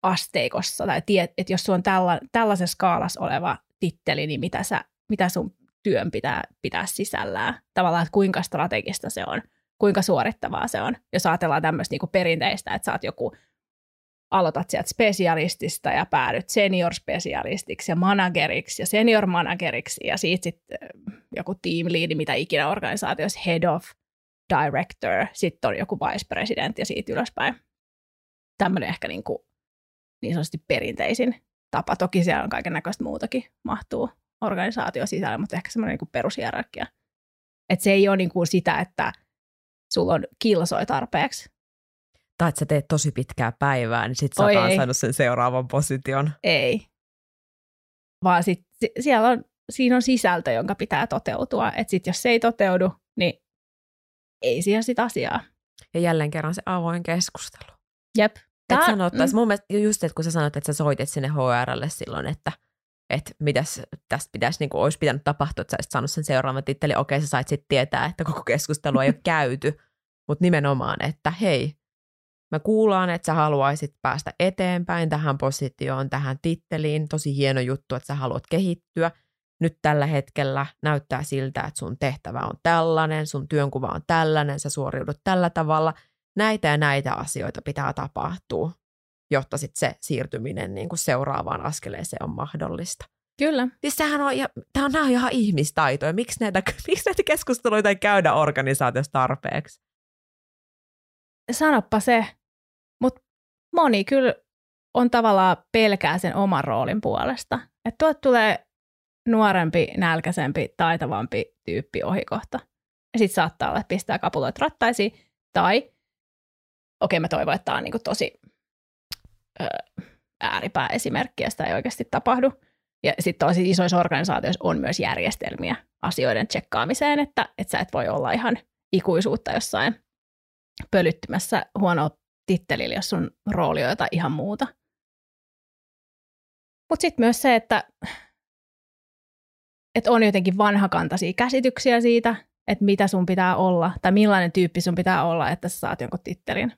asteikossa, tai tie, että jos sulla on tälla, tällaisessa skaalassa oleva titteli, niin mitä, sä, mitä sun työn pitää pitää sisällään. Tavallaan, että kuinka strategista se on, kuinka suorittavaa se on. Jos ajatellaan tämmöistä niin perinteistä, että sä oot joku aloitat sieltä spesialistista ja päädyt senior-spesialistiksi ja manageriksi ja senior-manageriksi ja siitä sitten joku team lead, mitä ikinä organisaatiossa, head of, director, sitten on joku vice president ja siitä ylöspäin. Tämmöinen ehkä niin, kuin, niin sanotusti perinteisin tapa. Toki siellä on kaiken näköistä muutakin mahtuu organisaatio sisällä, mutta ehkä semmoinen niin perushierarkia. Että se ei ole niin kuin sitä, että sulla on kilsoi tarpeeksi. Tai että sä teet tosi pitkää päivää, niin sit sä oot saanut sen seuraavan position. Ei. Vaan sit, siellä on, siinä on sisältö, jonka pitää toteutua. Että sit jos se ei toteudu, niin ei siihen sitä asiaa. Ja jälleen kerran se avoin keskustelu. Jep. Tää, että sanottaisi, mm. mun mielestä just, että kun sä sanoit, että sä soitit sinne HRlle silloin, että – että mitäs tästä pitäisi, niin kuin, olisi pitänyt tapahtua, että sä olisit saanut sen seuraavan tittelin. Okei, sä sait sitten tietää, että koko keskustelu ei ole [LAUGHS] käyty, mutta nimenomaan, että hei, mä kuulaan, että sä haluaisit päästä eteenpäin tähän positioon, tähän titteliin. Tosi hieno juttu, että sä haluat kehittyä. Nyt tällä hetkellä näyttää siltä, että sun tehtävä on tällainen, sun työnkuva on tällainen, sä suoriudut tällä tavalla. Näitä ja näitä asioita pitää tapahtua jotta sit se siirtyminen niin kuin seuraavaan askeleeseen on mahdollista. Kyllä. Siis sehän on, ja, tämä on, nämä on ihan ihmistaitoja. Miksi näitä, [LAUGHS] miksi näitä keskusteluita ei käydä organisaatiossa tarpeeksi? Sanoppa se. Mutta moni kyllä on tavallaan pelkää sen oman roolin puolesta. Että tuot tulee nuorempi, nälkäisempi, taitavampi tyyppi ohikohta. Ja sitten saattaa olla, että pistää kapuloit rattaisiin. Tai, okei mä toivon, että tämä on niinku tosi ääripääesimerkkiä, sitä ei oikeasti tapahdu. Ja sitten tosi isoissa organisaatioissa on myös järjestelmiä asioiden tsekkaamiseen, että, että sä et voi olla ihan ikuisuutta jossain pölyttymässä huono tittelillä, jos sun rooli on jotain ihan muuta. Mutta sitten myös se, että, että on jotenkin vanhakantaisia käsityksiä siitä, että mitä sun pitää olla, tai millainen tyyppi sun pitää olla, että sä saat jonkun tittelin.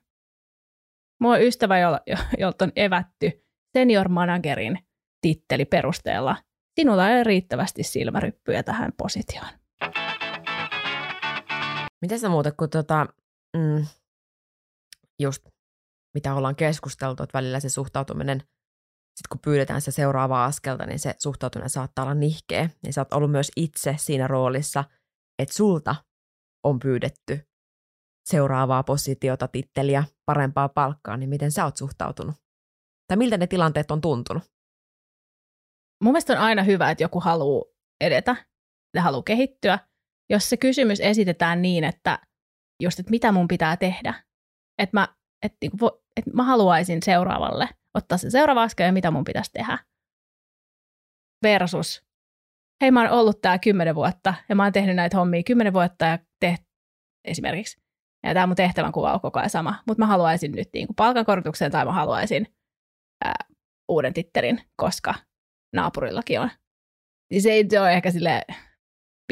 Mulla on ystävä, jolta on evätty senior managerin titteli perusteella. Sinulla ei riittävästi silmäryppyjä tähän positioon. Miten sä muuten, kun tota, mm, just mitä ollaan keskusteltu, että välillä se suhtautuminen, sit kun pyydetään se seuraavaa askelta, niin se suhtautuminen saattaa olla nihkeä. Niin sä oot ollut myös itse siinä roolissa, että sulta on pyydetty seuraavaa positiota, titteliä, parempaa palkkaa, niin miten sä oot suhtautunut? Tai miltä ne tilanteet on tuntunut? Mun mielestä on aina hyvä, että joku haluaa edetä ja haluaa kehittyä. Jos se kysymys esitetään niin, että just, että mitä mun pitää tehdä, että mä, että, niinku että mä haluaisin seuraavalle ottaa sen seuraava askel ja mitä mun pitäisi tehdä. Versus, hei mä oon ollut tää kymmenen vuotta ja mä oon tehnyt näitä hommia kymmenen vuotta ja tehnyt esimerkiksi ja tämä mun tehtävänkuva on koko ajan sama, mutta mä haluaisin nyt niin kuin palkankorotuksen tai mä haluaisin ää, uuden tittelin, koska naapurillakin on. Niin se ei ole ehkä sille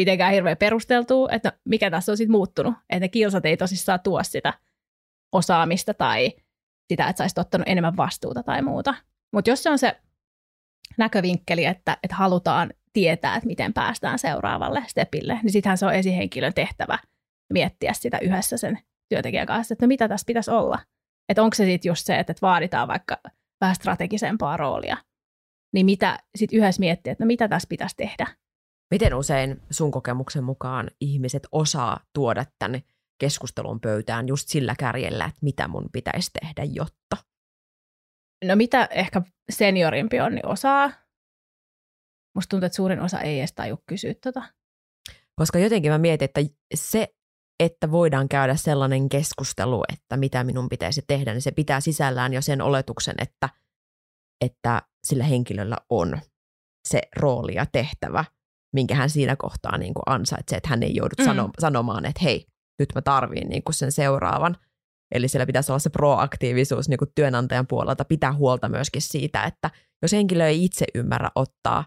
mitenkään hirveän perusteltua, että no, mikä tässä on sitten muuttunut. Että ne kilsat ei tosissaan tuo sitä osaamista tai sitä, että sä olisit ottanut enemmän vastuuta tai muuta. Mutta jos se on se näkövinkkeli, että, että halutaan tietää, että miten päästään seuraavalle stepille, niin sittenhän se on esihenkilön tehtävä – miettiä sitä yhdessä sen työntekijän kanssa, että no mitä tässä pitäisi olla. Että onko se sitten just se, että vaaditaan vaikka vähän strategisempaa roolia. Niin mitä sitten yhdessä miettiä, että no mitä tässä pitäisi tehdä. Miten usein sun kokemuksen mukaan ihmiset osaa tuoda tänne keskustelun pöytään just sillä kärjellä, että mitä mun pitäisi tehdä, jotta? No mitä ehkä seniorimpi on, niin osaa. Musta tuntuu, että suurin osa ei edes taju kysyä tota. Koska jotenkin mä mietin, että se että voidaan käydä sellainen keskustelu, että mitä minun pitäisi tehdä, niin se pitää sisällään jo sen oletuksen, että, että sillä henkilöllä on se rooli ja tehtävä, minkä hän siinä kohtaa niin kuin ansaitsee, että hän ei joudu mm. sano, sanomaan, että hei, nyt mä tarviin niin kuin sen seuraavan. Eli siellä pitäisi olla se proaktiivisuus niin kuin työnantajan puolelta, pitää huolta myöskin siitä, että jos henkilö ei itse ymmärrä ottaa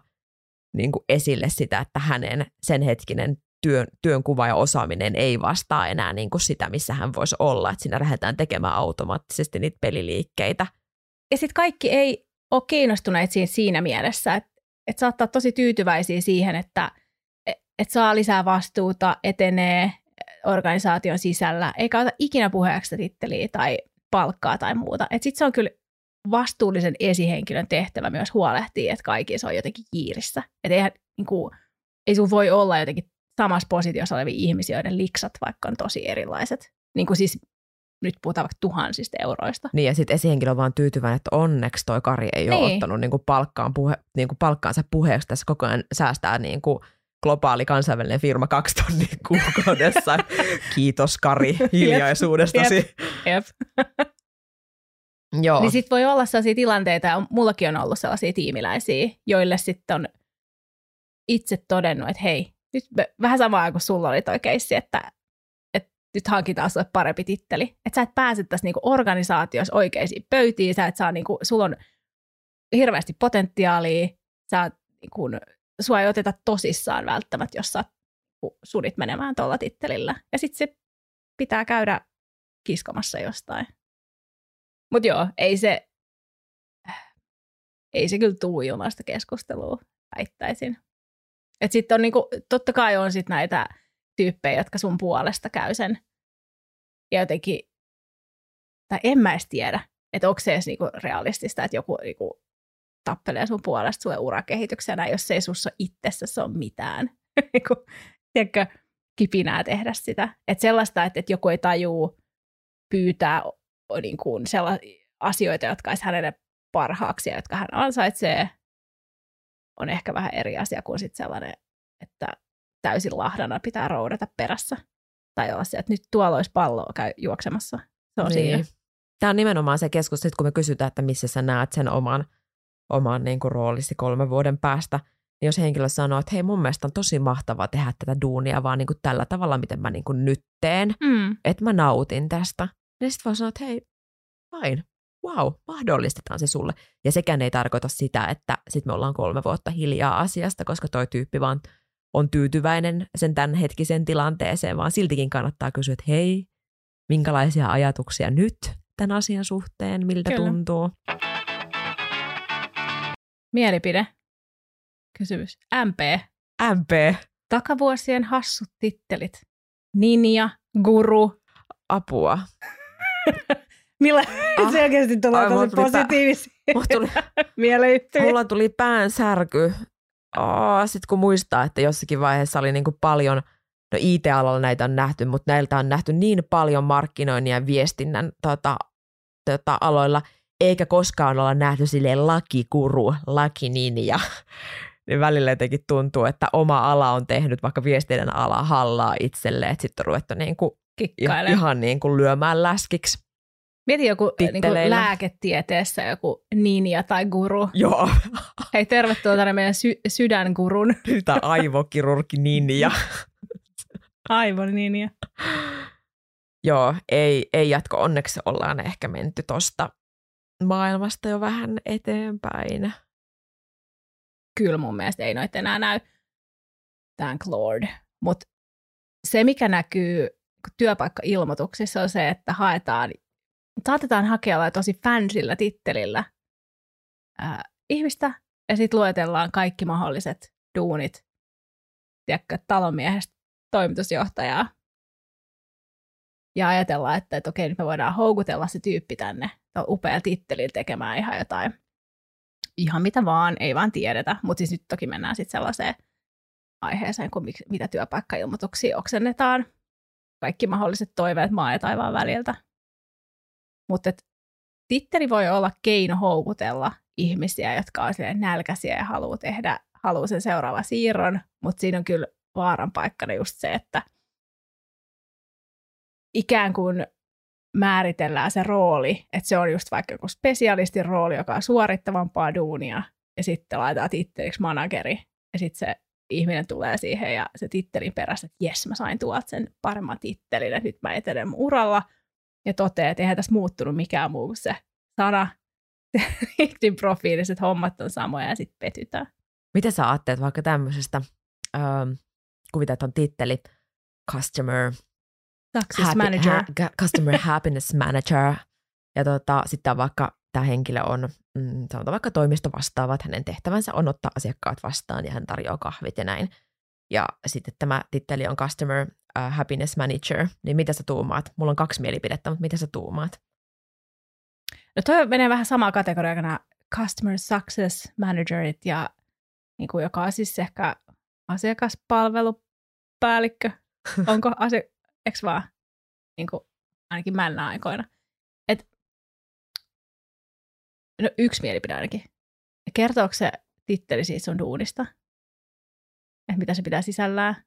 niin kuin esille sitä, että hänen sen hetkinen työn, työnkuva ja osaaminen ei vastaa enää niin kuin sitä, missä hän voisi olla, että siinä lähdetään tekemään automaattisesti niitä peliliikkeitä. Ja sitten kaikki ei ole kiinnostuneet siinä, siinä mielessä, että, että saattaa tosi tyytyväisiä siihen, että, että saa lisää vastuuta, etenee organisaation sisällä, eikä ota ikinä puheeksi titteliä tai palkkaa tai muuta. Sitten se on kyllä vastuullisen esihenkilön tehtävä myös huolehtia, että kaikki se on jotenkin kiirissä. Että eihän, niin kuin, ei sun voi olla jotenkin samassa positiossa olevia ihmisiä, joiden liksat vaikka on tosi erilaiset. Niin kuin siis nyt puhutaan vaikka tuhansista euroista. Niin ja sitten esihenkilö on vaan tyytyväinen, että onneksi toi Kari ei niin. ole ottanut niin kuin palkkaan puhe, niin kuin palkkaansa puheeksi tässä koko ajan säästää niin kuin globaali kansainvälinen firma kaksi tonnia [LAUGHS] kuukaudessa. Kiitos Kari hiljaisuudestasi. Jep. Jep. Joo. Niin sitten voi olla sellaisia tilanteita, ja mullakin on ollut sellaisia tiimiläisiä, joille sitten on itse todennut, että hei, nyt me, vähän samaa kuin sulla oli toi keissi, että, että nyt hankitaan sulle parempi titteli. Että sä et pääse tässä niinku organisaatiossa oikeisiin pöytiin, sä et saa niinku, sulla on hirveästi potentiaalia, sä oot, niinku, sua ei oteta tosissaan välttämättä, jos sä niinku sunit menemään tuolla tittelillä. Ja sitten se pitää käydä kiskomassa jostain. Mutta joo, ei se, ei se kyllä tuu ilmaista keskustelua, väittäisin. Et sitten on niinku, totta kai on sit näitä tyyppejä, jotka sun puolesta käy sen. Ja jotenkin, tai en mä edes tiedä, että onko se edes niinku realistista, että joku niinku tappelee sun puolesta sulle urakehityksenä, jos ei sussa itsessä ole mitään. [LAUGHS] Niinku, tiedätkö, kipinää tehdä sitä. Että sellaista, että, että joku ei tajuu pyytää niin kuin sellaisia asioita, jotka olisi hänelle parhaaksi ja jotka hän ansaitsee, on ehkä vähän eri asia kuin sit sellainen, että täysin lahdana pitää roudata perässä. Tai olla se, että nyt tuolla olisi palloa käy juoksemassa. Se on niin. siinä. Tämä on nimenomaan se keskus, kun me kysytään, että missä sä näet sen oman, oman niin kuin roolisi kolmen vuoden päästä. Niin jos henkilö sanoo, että hei mun mielestä on tosi mahtavaa tehdä tätä duunia vaan niin kuin tällä tavalla, miten mä niin kuin nyt teen, mm. että mä nautin tästä. Niin sitten vaan sanoa, että hei, fine, wow, mahdollistetaan se sulle. Ja sekään ei tarkoita sitä, että sitten me ollaan kolme vuotta hiljaa asiasta, koska toi tyyppi vaan on tyytyväinen sen tämän hetkisen tilanteeseen, vaan siltikin kannattaa kysyä, että hei, minkälaisia ajatuksia nyt tämän asian suhteen, miltä Kyllä. tuntuu. Mielipide. Kysymys. MP. MP. Takavuosien hassut tittelit. Ninja, guru. Apua. [LAUGHS] Millä ah, selkeästi tulee tosi positiivisia tuli, [LAUGHS] Mulla tuli pään särky. Oh, Sitten kun muistaa, että jossakin vaiheessa oli niin kuin paljon, no IT-alalla näitä on nähty, mutta näiltä on nähty niin paljon markkinoinnin ja viestinnän tota, tota, aloilla, eikä koskaan olla nähty silleen lakikuru, lakininja. [LAUGHS] niin välillä jotenkin tuntuu, että oma ala on tehnyt vaikka viestinnän ala hallaa itselle, että sitten on ruvettu niin kuin ihan niin kuin lyömään läskiksi. Mieti joku niin kuin lääketieteessä joku ninja tai guru. Joo. [LAUGHS] Hei, tervetuloa tänne meidän sy- sydängurun. [LAUGHS] Tämä aivokirurgi ninja. [LAUGHS] Aivon ninja. Joo, ei, ei jatko. Onneksi ollaan ehkä menty tosta maailmasta jo vähän eteenpäin. Kyllä mun mielestä ei noita enää näy. Thank Lord. Mutta se, mikä näkyy työpaikka-ilmoituksissa on se, että haetaan saatetaan hakea tosi fansilla tittelillä ää, ihmistä, ja sitten luetellaan kaikki mahdolliset duunit, tiedätkö, talonmiehestä toimitusjohtajaa, ja ajatellaan, että, että okei, nyt me voidaan houkutella se tyyppi tänne upea tittelin tekemään ihan jotain, ihan mitä vaan, ei vaan tiedetä, mutta siis nyt toki mennään sitten sellaiseen aiheeseen, kun mitä työpaikkailmoituksia oksennetaan, kaikki mahdolliset toiveet maa ja taivaan väliltä, mutta titteli voi olla keino houkutella ihmisiä, jotka on nälkäisiä ja haluaa tehdä, haluaa sen seuraava siirron, mutta siinä on kyllä vaaran paikkana just se, että ikään kuin määritellään se rooli, että se on just vaikka joku spesialistin rooli, joka on suorittavampaa duunia, ja sitten laitetaan titteliksi manageri, ja sitten se ihminen tulee siihen ja se tittelin perässä, että jes, mä sain tuolta sen paremman tittelin, että nyt mä etenen mun uralla, ja toteaa, että eihän tässä muuttunut mikään muu kuin se sana. [LAUGHS] LinkedIn profiiliset hommat on samoja ja sitten petytään. Mitä sä ajattelet vaikka tämmöisestä, ähm, kuvitaan, että on titteli Customer Success happy, Manager. Ha, customer [LAUGHS] Happiness Manager. Ja tota, sitten vaikka tämä henkilö on, mm, sanotaan vaikka toimisto vastaavat, hänen tehtävänsä on ottaa asiakkaat vastaan ja hän tarjoaa kahvit ja näin. Ja sitten tämä titteli on Customer uh, Happiness Manager, niin mitä sä tuumaat? Mulla on kaksi mielipidettä, mutta mitä sä tuumaat? No toi menee vähän samaa kategoriaa kuin nämä Customer Success Managerit, ja niin kuin, joka on siis ehkä asiakaspalvelu päällikkö. [LAUGHS] Onko asia, eks vaan, niin kuin, ainakin männä aikoina. Et, no yksi mielipide ainakin. Kertooko se titteli siitä sun duunista? Että mitä se pitää sisällään?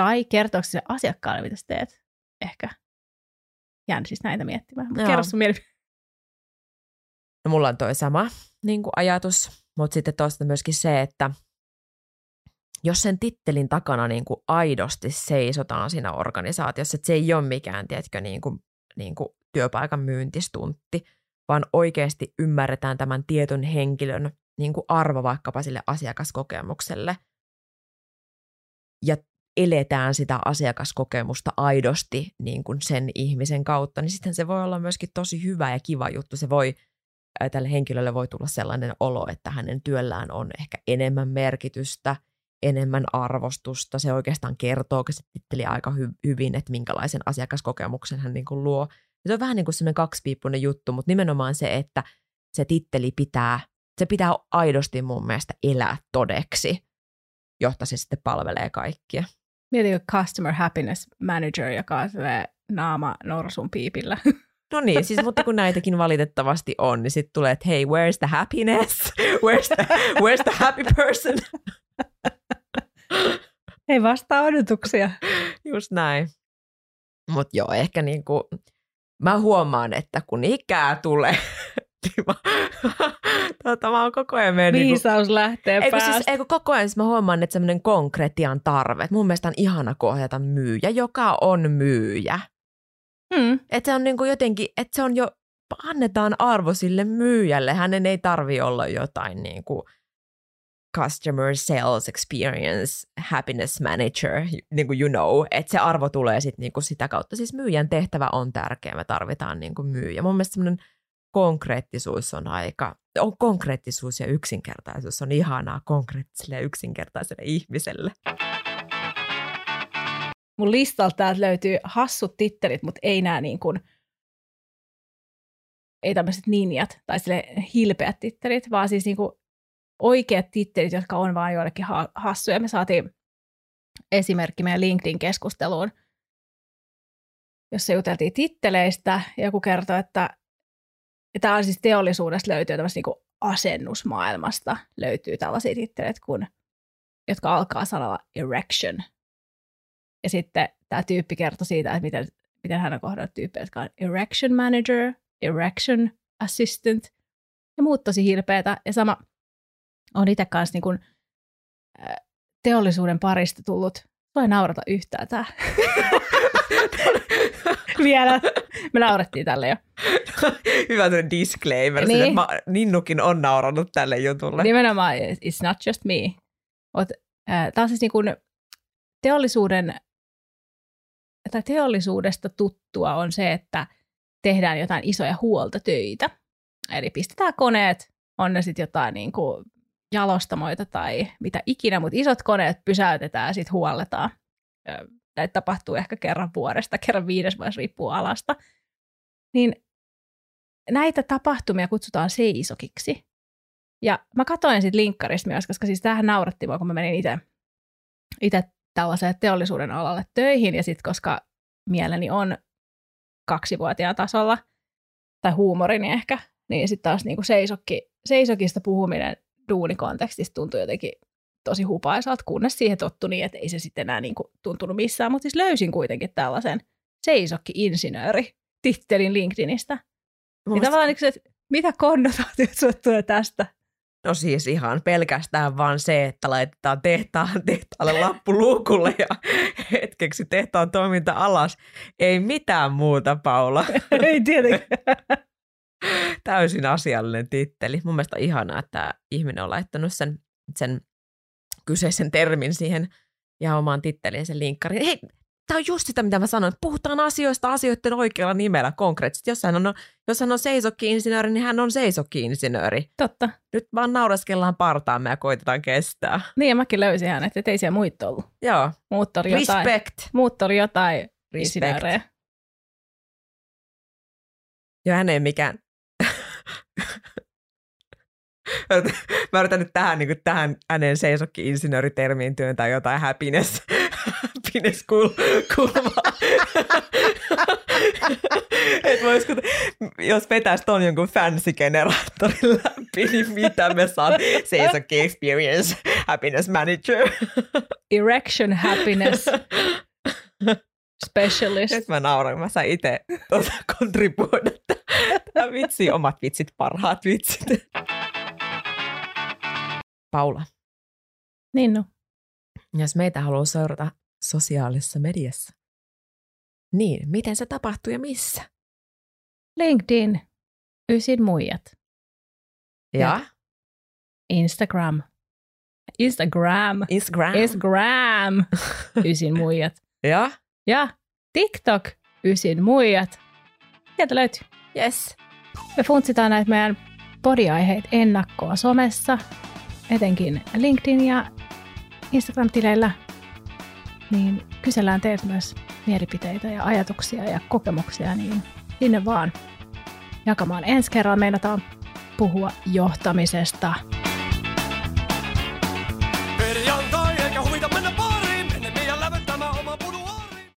Tai kertooko se asiakkaalle, mitä sä teet? Ehkä. Jään siis näitä miettimään. Mutta kerro sun mielipide. No mulla on toi sama niin kuin ajatus, mutta sitten toista myöskin se, että jos sen tittelin takana niin kuin aidosti seisotaan siinä organisaatiossa, että se ei ole mikään, tiedätkö, niin kuin, niin kuin työpaikan myyntistuntti, vaan oikeasti ymmärretään tämän tietyn henkilön niin kuin arvo vaikkapa sille asiakaskokemukselle ja eletään sitä asiakaskokemusta aidosti niin kuin sen ihmisen kautta, niin sitten se voi olla myöskin tosi hyvä ja kiva juttu. Se voi, tälle henkilölle voi tulla sellainen olo, että hänen työllään on ehkä enemmän merkitystä – enemmän arvostusta. Se oikeastaan kertoo se titteli aika hy- hyvin, että minkälaisen asiakaskokemuksen hän niin kuin luo. Ja se on vähän niin kuin semmoinen kaksipiippunen juttu, mutta nimenomaan se, että se titteli pitää, se pitää aidosti mun mielestä elää todeksi, jotta se sitten palvelee kaikkia. Mietitkö Customer Happiness Manager, joka on naama norsun piipillä? No niin, siis mutta kun näitäkin valitettavasti on, niin sitten tulee, että hei, where's the happiness? [LAUGHS] Where's the, where's the happy person? Ei vastaa odotuksia. Just näin. Mutta joo, ehkä niinku, mä huomaan, että kun ikää tulee, niin mä, [LAUGHS] tota, mä oon koko ajan mennyt... Niinku- Viisaus niinku, lähtee eikö päästä. Siis, eikö koko ajan siis mä huomaan, että semmoinen konkretian tarve. Mun mielestä on ihana kohdata myyjä, joka on myyjä. Hmm. Että se on niinku jotenkin, että se on jo, annetaan arvo sille myyjälle. Hänen ei tarvi olla jotain niinku, customer sales experience happiness manager, niin kuin you know, että se arvo tulee sitten niin kuin sitä kautta. Siis myyjän tehtävä on tärkeä, me tarvitaan niin kuin myyjä. Mun mielestä semmoinen konkreettisuus on aika, on konkreettisuus ja yksinkertaisuus on ihanaa konkreettiselle ja yksinkertaiselle ihmiselle. Mun listalta täältä löytyy hassut tittelit, mutta ei nämä niin kuin, ei tämmöiset ninjat tai sille hilpeät tittelit, vaan siis niin kuin oikeat tittelit, jotka on vain joillekin ha- hassuja. Me saatiin esimerkki meidän LinkedIn-keskusteluun, jossa juteltiin titteleistä. Ja joku kertoi, että tämä on siis teollisuudesta löytyy tämmöistä niin asennusmaailmasta löytyy tällaisia titteleitä, kun, jotka alkaa sanalla erection. Ja sitten tämä tyyppi kertoi siitä, että miten, miten hän on kohdannut tyyppejä, jotka on erection manager, erection assistant ja muut tosi hilpeitä. Ja sama on itse kanssa niin kuin, teollisuuden parista tullut. Voi naurata yhtään tää. [LAUGHS] [LAUGHS] Vielä. Me naurettiin tälle jo. Hyvä disclaimer. Niin. Sille, ma, Ninnukin on naurannut tälle jutulle. Nimenomaan, it's not just me. äh, Tämä on siis niin kuin teollisuuden, tai teollisuudesta tuttua on se, että tehdään jotain isoja huoltotöitä. Eli pistetään koneet, on ne sitten jotain niin kuin jalostamoita tai mitä ikinä, mutta isot koneet pysäytetään ja sitten huolletaan. Näitä tapahtuu ehkä kerran vuodesta, kerran viides vuodessa riippuu alasta. Niin näitä tapahtumia kutsutaan seisokiksi. Ja mä katsoin sitten linkkarista myös, koska siis tähän nauratti kun mä menin itse tällaiselle teollisuuden alalle töihin, ja sitten koska mieleni on kaksivuotiaan tasolla, tai huumorini ehkä, niin sitten taas niinku seisokki, seisokista puhuminen duunikontekstissa tuntui jotenkin tosi hupaisalta, kunnes siihen tottu niin, että ei se sitten enää niin kuin tuntunut missään, mutta siis löysin kuitenkin tällaisen seisokki-insinööri tittelin LinkedInistä. Niin tavallaan, niin että mitä konnotaatiot sinulle tulee tästä? No siis ihan pelkästään vaan se, että laitetaan tehtaan, tehtaalle lappu luukulle ja hetkeksi tehtaan toiminta alas. Ei mitään muuta, Paula. [LAUGHS] Ei tietenkään. täysin asiallinen titteli. Mun mielestä on ihanaa, että ihminen on laittanut sen, sen kyseisen termin siihen ja omaan titteliin sen linkkariin. Hei, tämä on just sitä, mitä mä sanoin. Puhutaan asioista asioiden oikealla nimellä konkreettisesti. Jos hän on, jos hän on seisokki-insinööri, niin hän on seisokki-insinööri. Totta. Nyt vaan nauraskellaan partaamme ja koitetaan kestää. Niin, ja mäkin löysin hänet, että ei siellä muita ollut. Joo. Muut oli jotain, Respect. Muut oli jotain Respect. insinöörejä. Joo, hän ei mikään [LAUGHS] mä yritän nyt tähän, niin kuin tähän hänen seisokki-insinööritermiin työntää jotain happiness, [LAUGHS] happiness kulma. [LAUGHS] Et voisiko, jos vetäisi ton jonkun fancy-generaattorin läpi, niin mitä me saan? Seisoki Experience Happiness Manager. Erection Happiness Specialist. Nyt mä nauran, mä sain itse tuota kontribuoida. Tämä vitsi, omat vitsit, parhaat vitsit. Paula, Niin no. jos meitä haluaa seurata sosiaalisessa mediassa, niin miten se tapahtuu ja missä? LinkedIn, Ysin muijat. Ja Instagram. Instagram. Instagram. Instagram. [LAUGHS] Ysin muijat. ja Ja TikTok. Ysin muijat. Sieltä löytyy. yes. Me funtsitaan näitä meidän podiaiheita ennakkoa somessa, etenkin LinkedIn ja Instagram-tileillä. Niin kysellään teiltä myös mielipiteitä ja ajatuksia ja kokemuksia, niin sinne vaan jakamaan. Ensi kerralla meinataan puhua johtamisesta.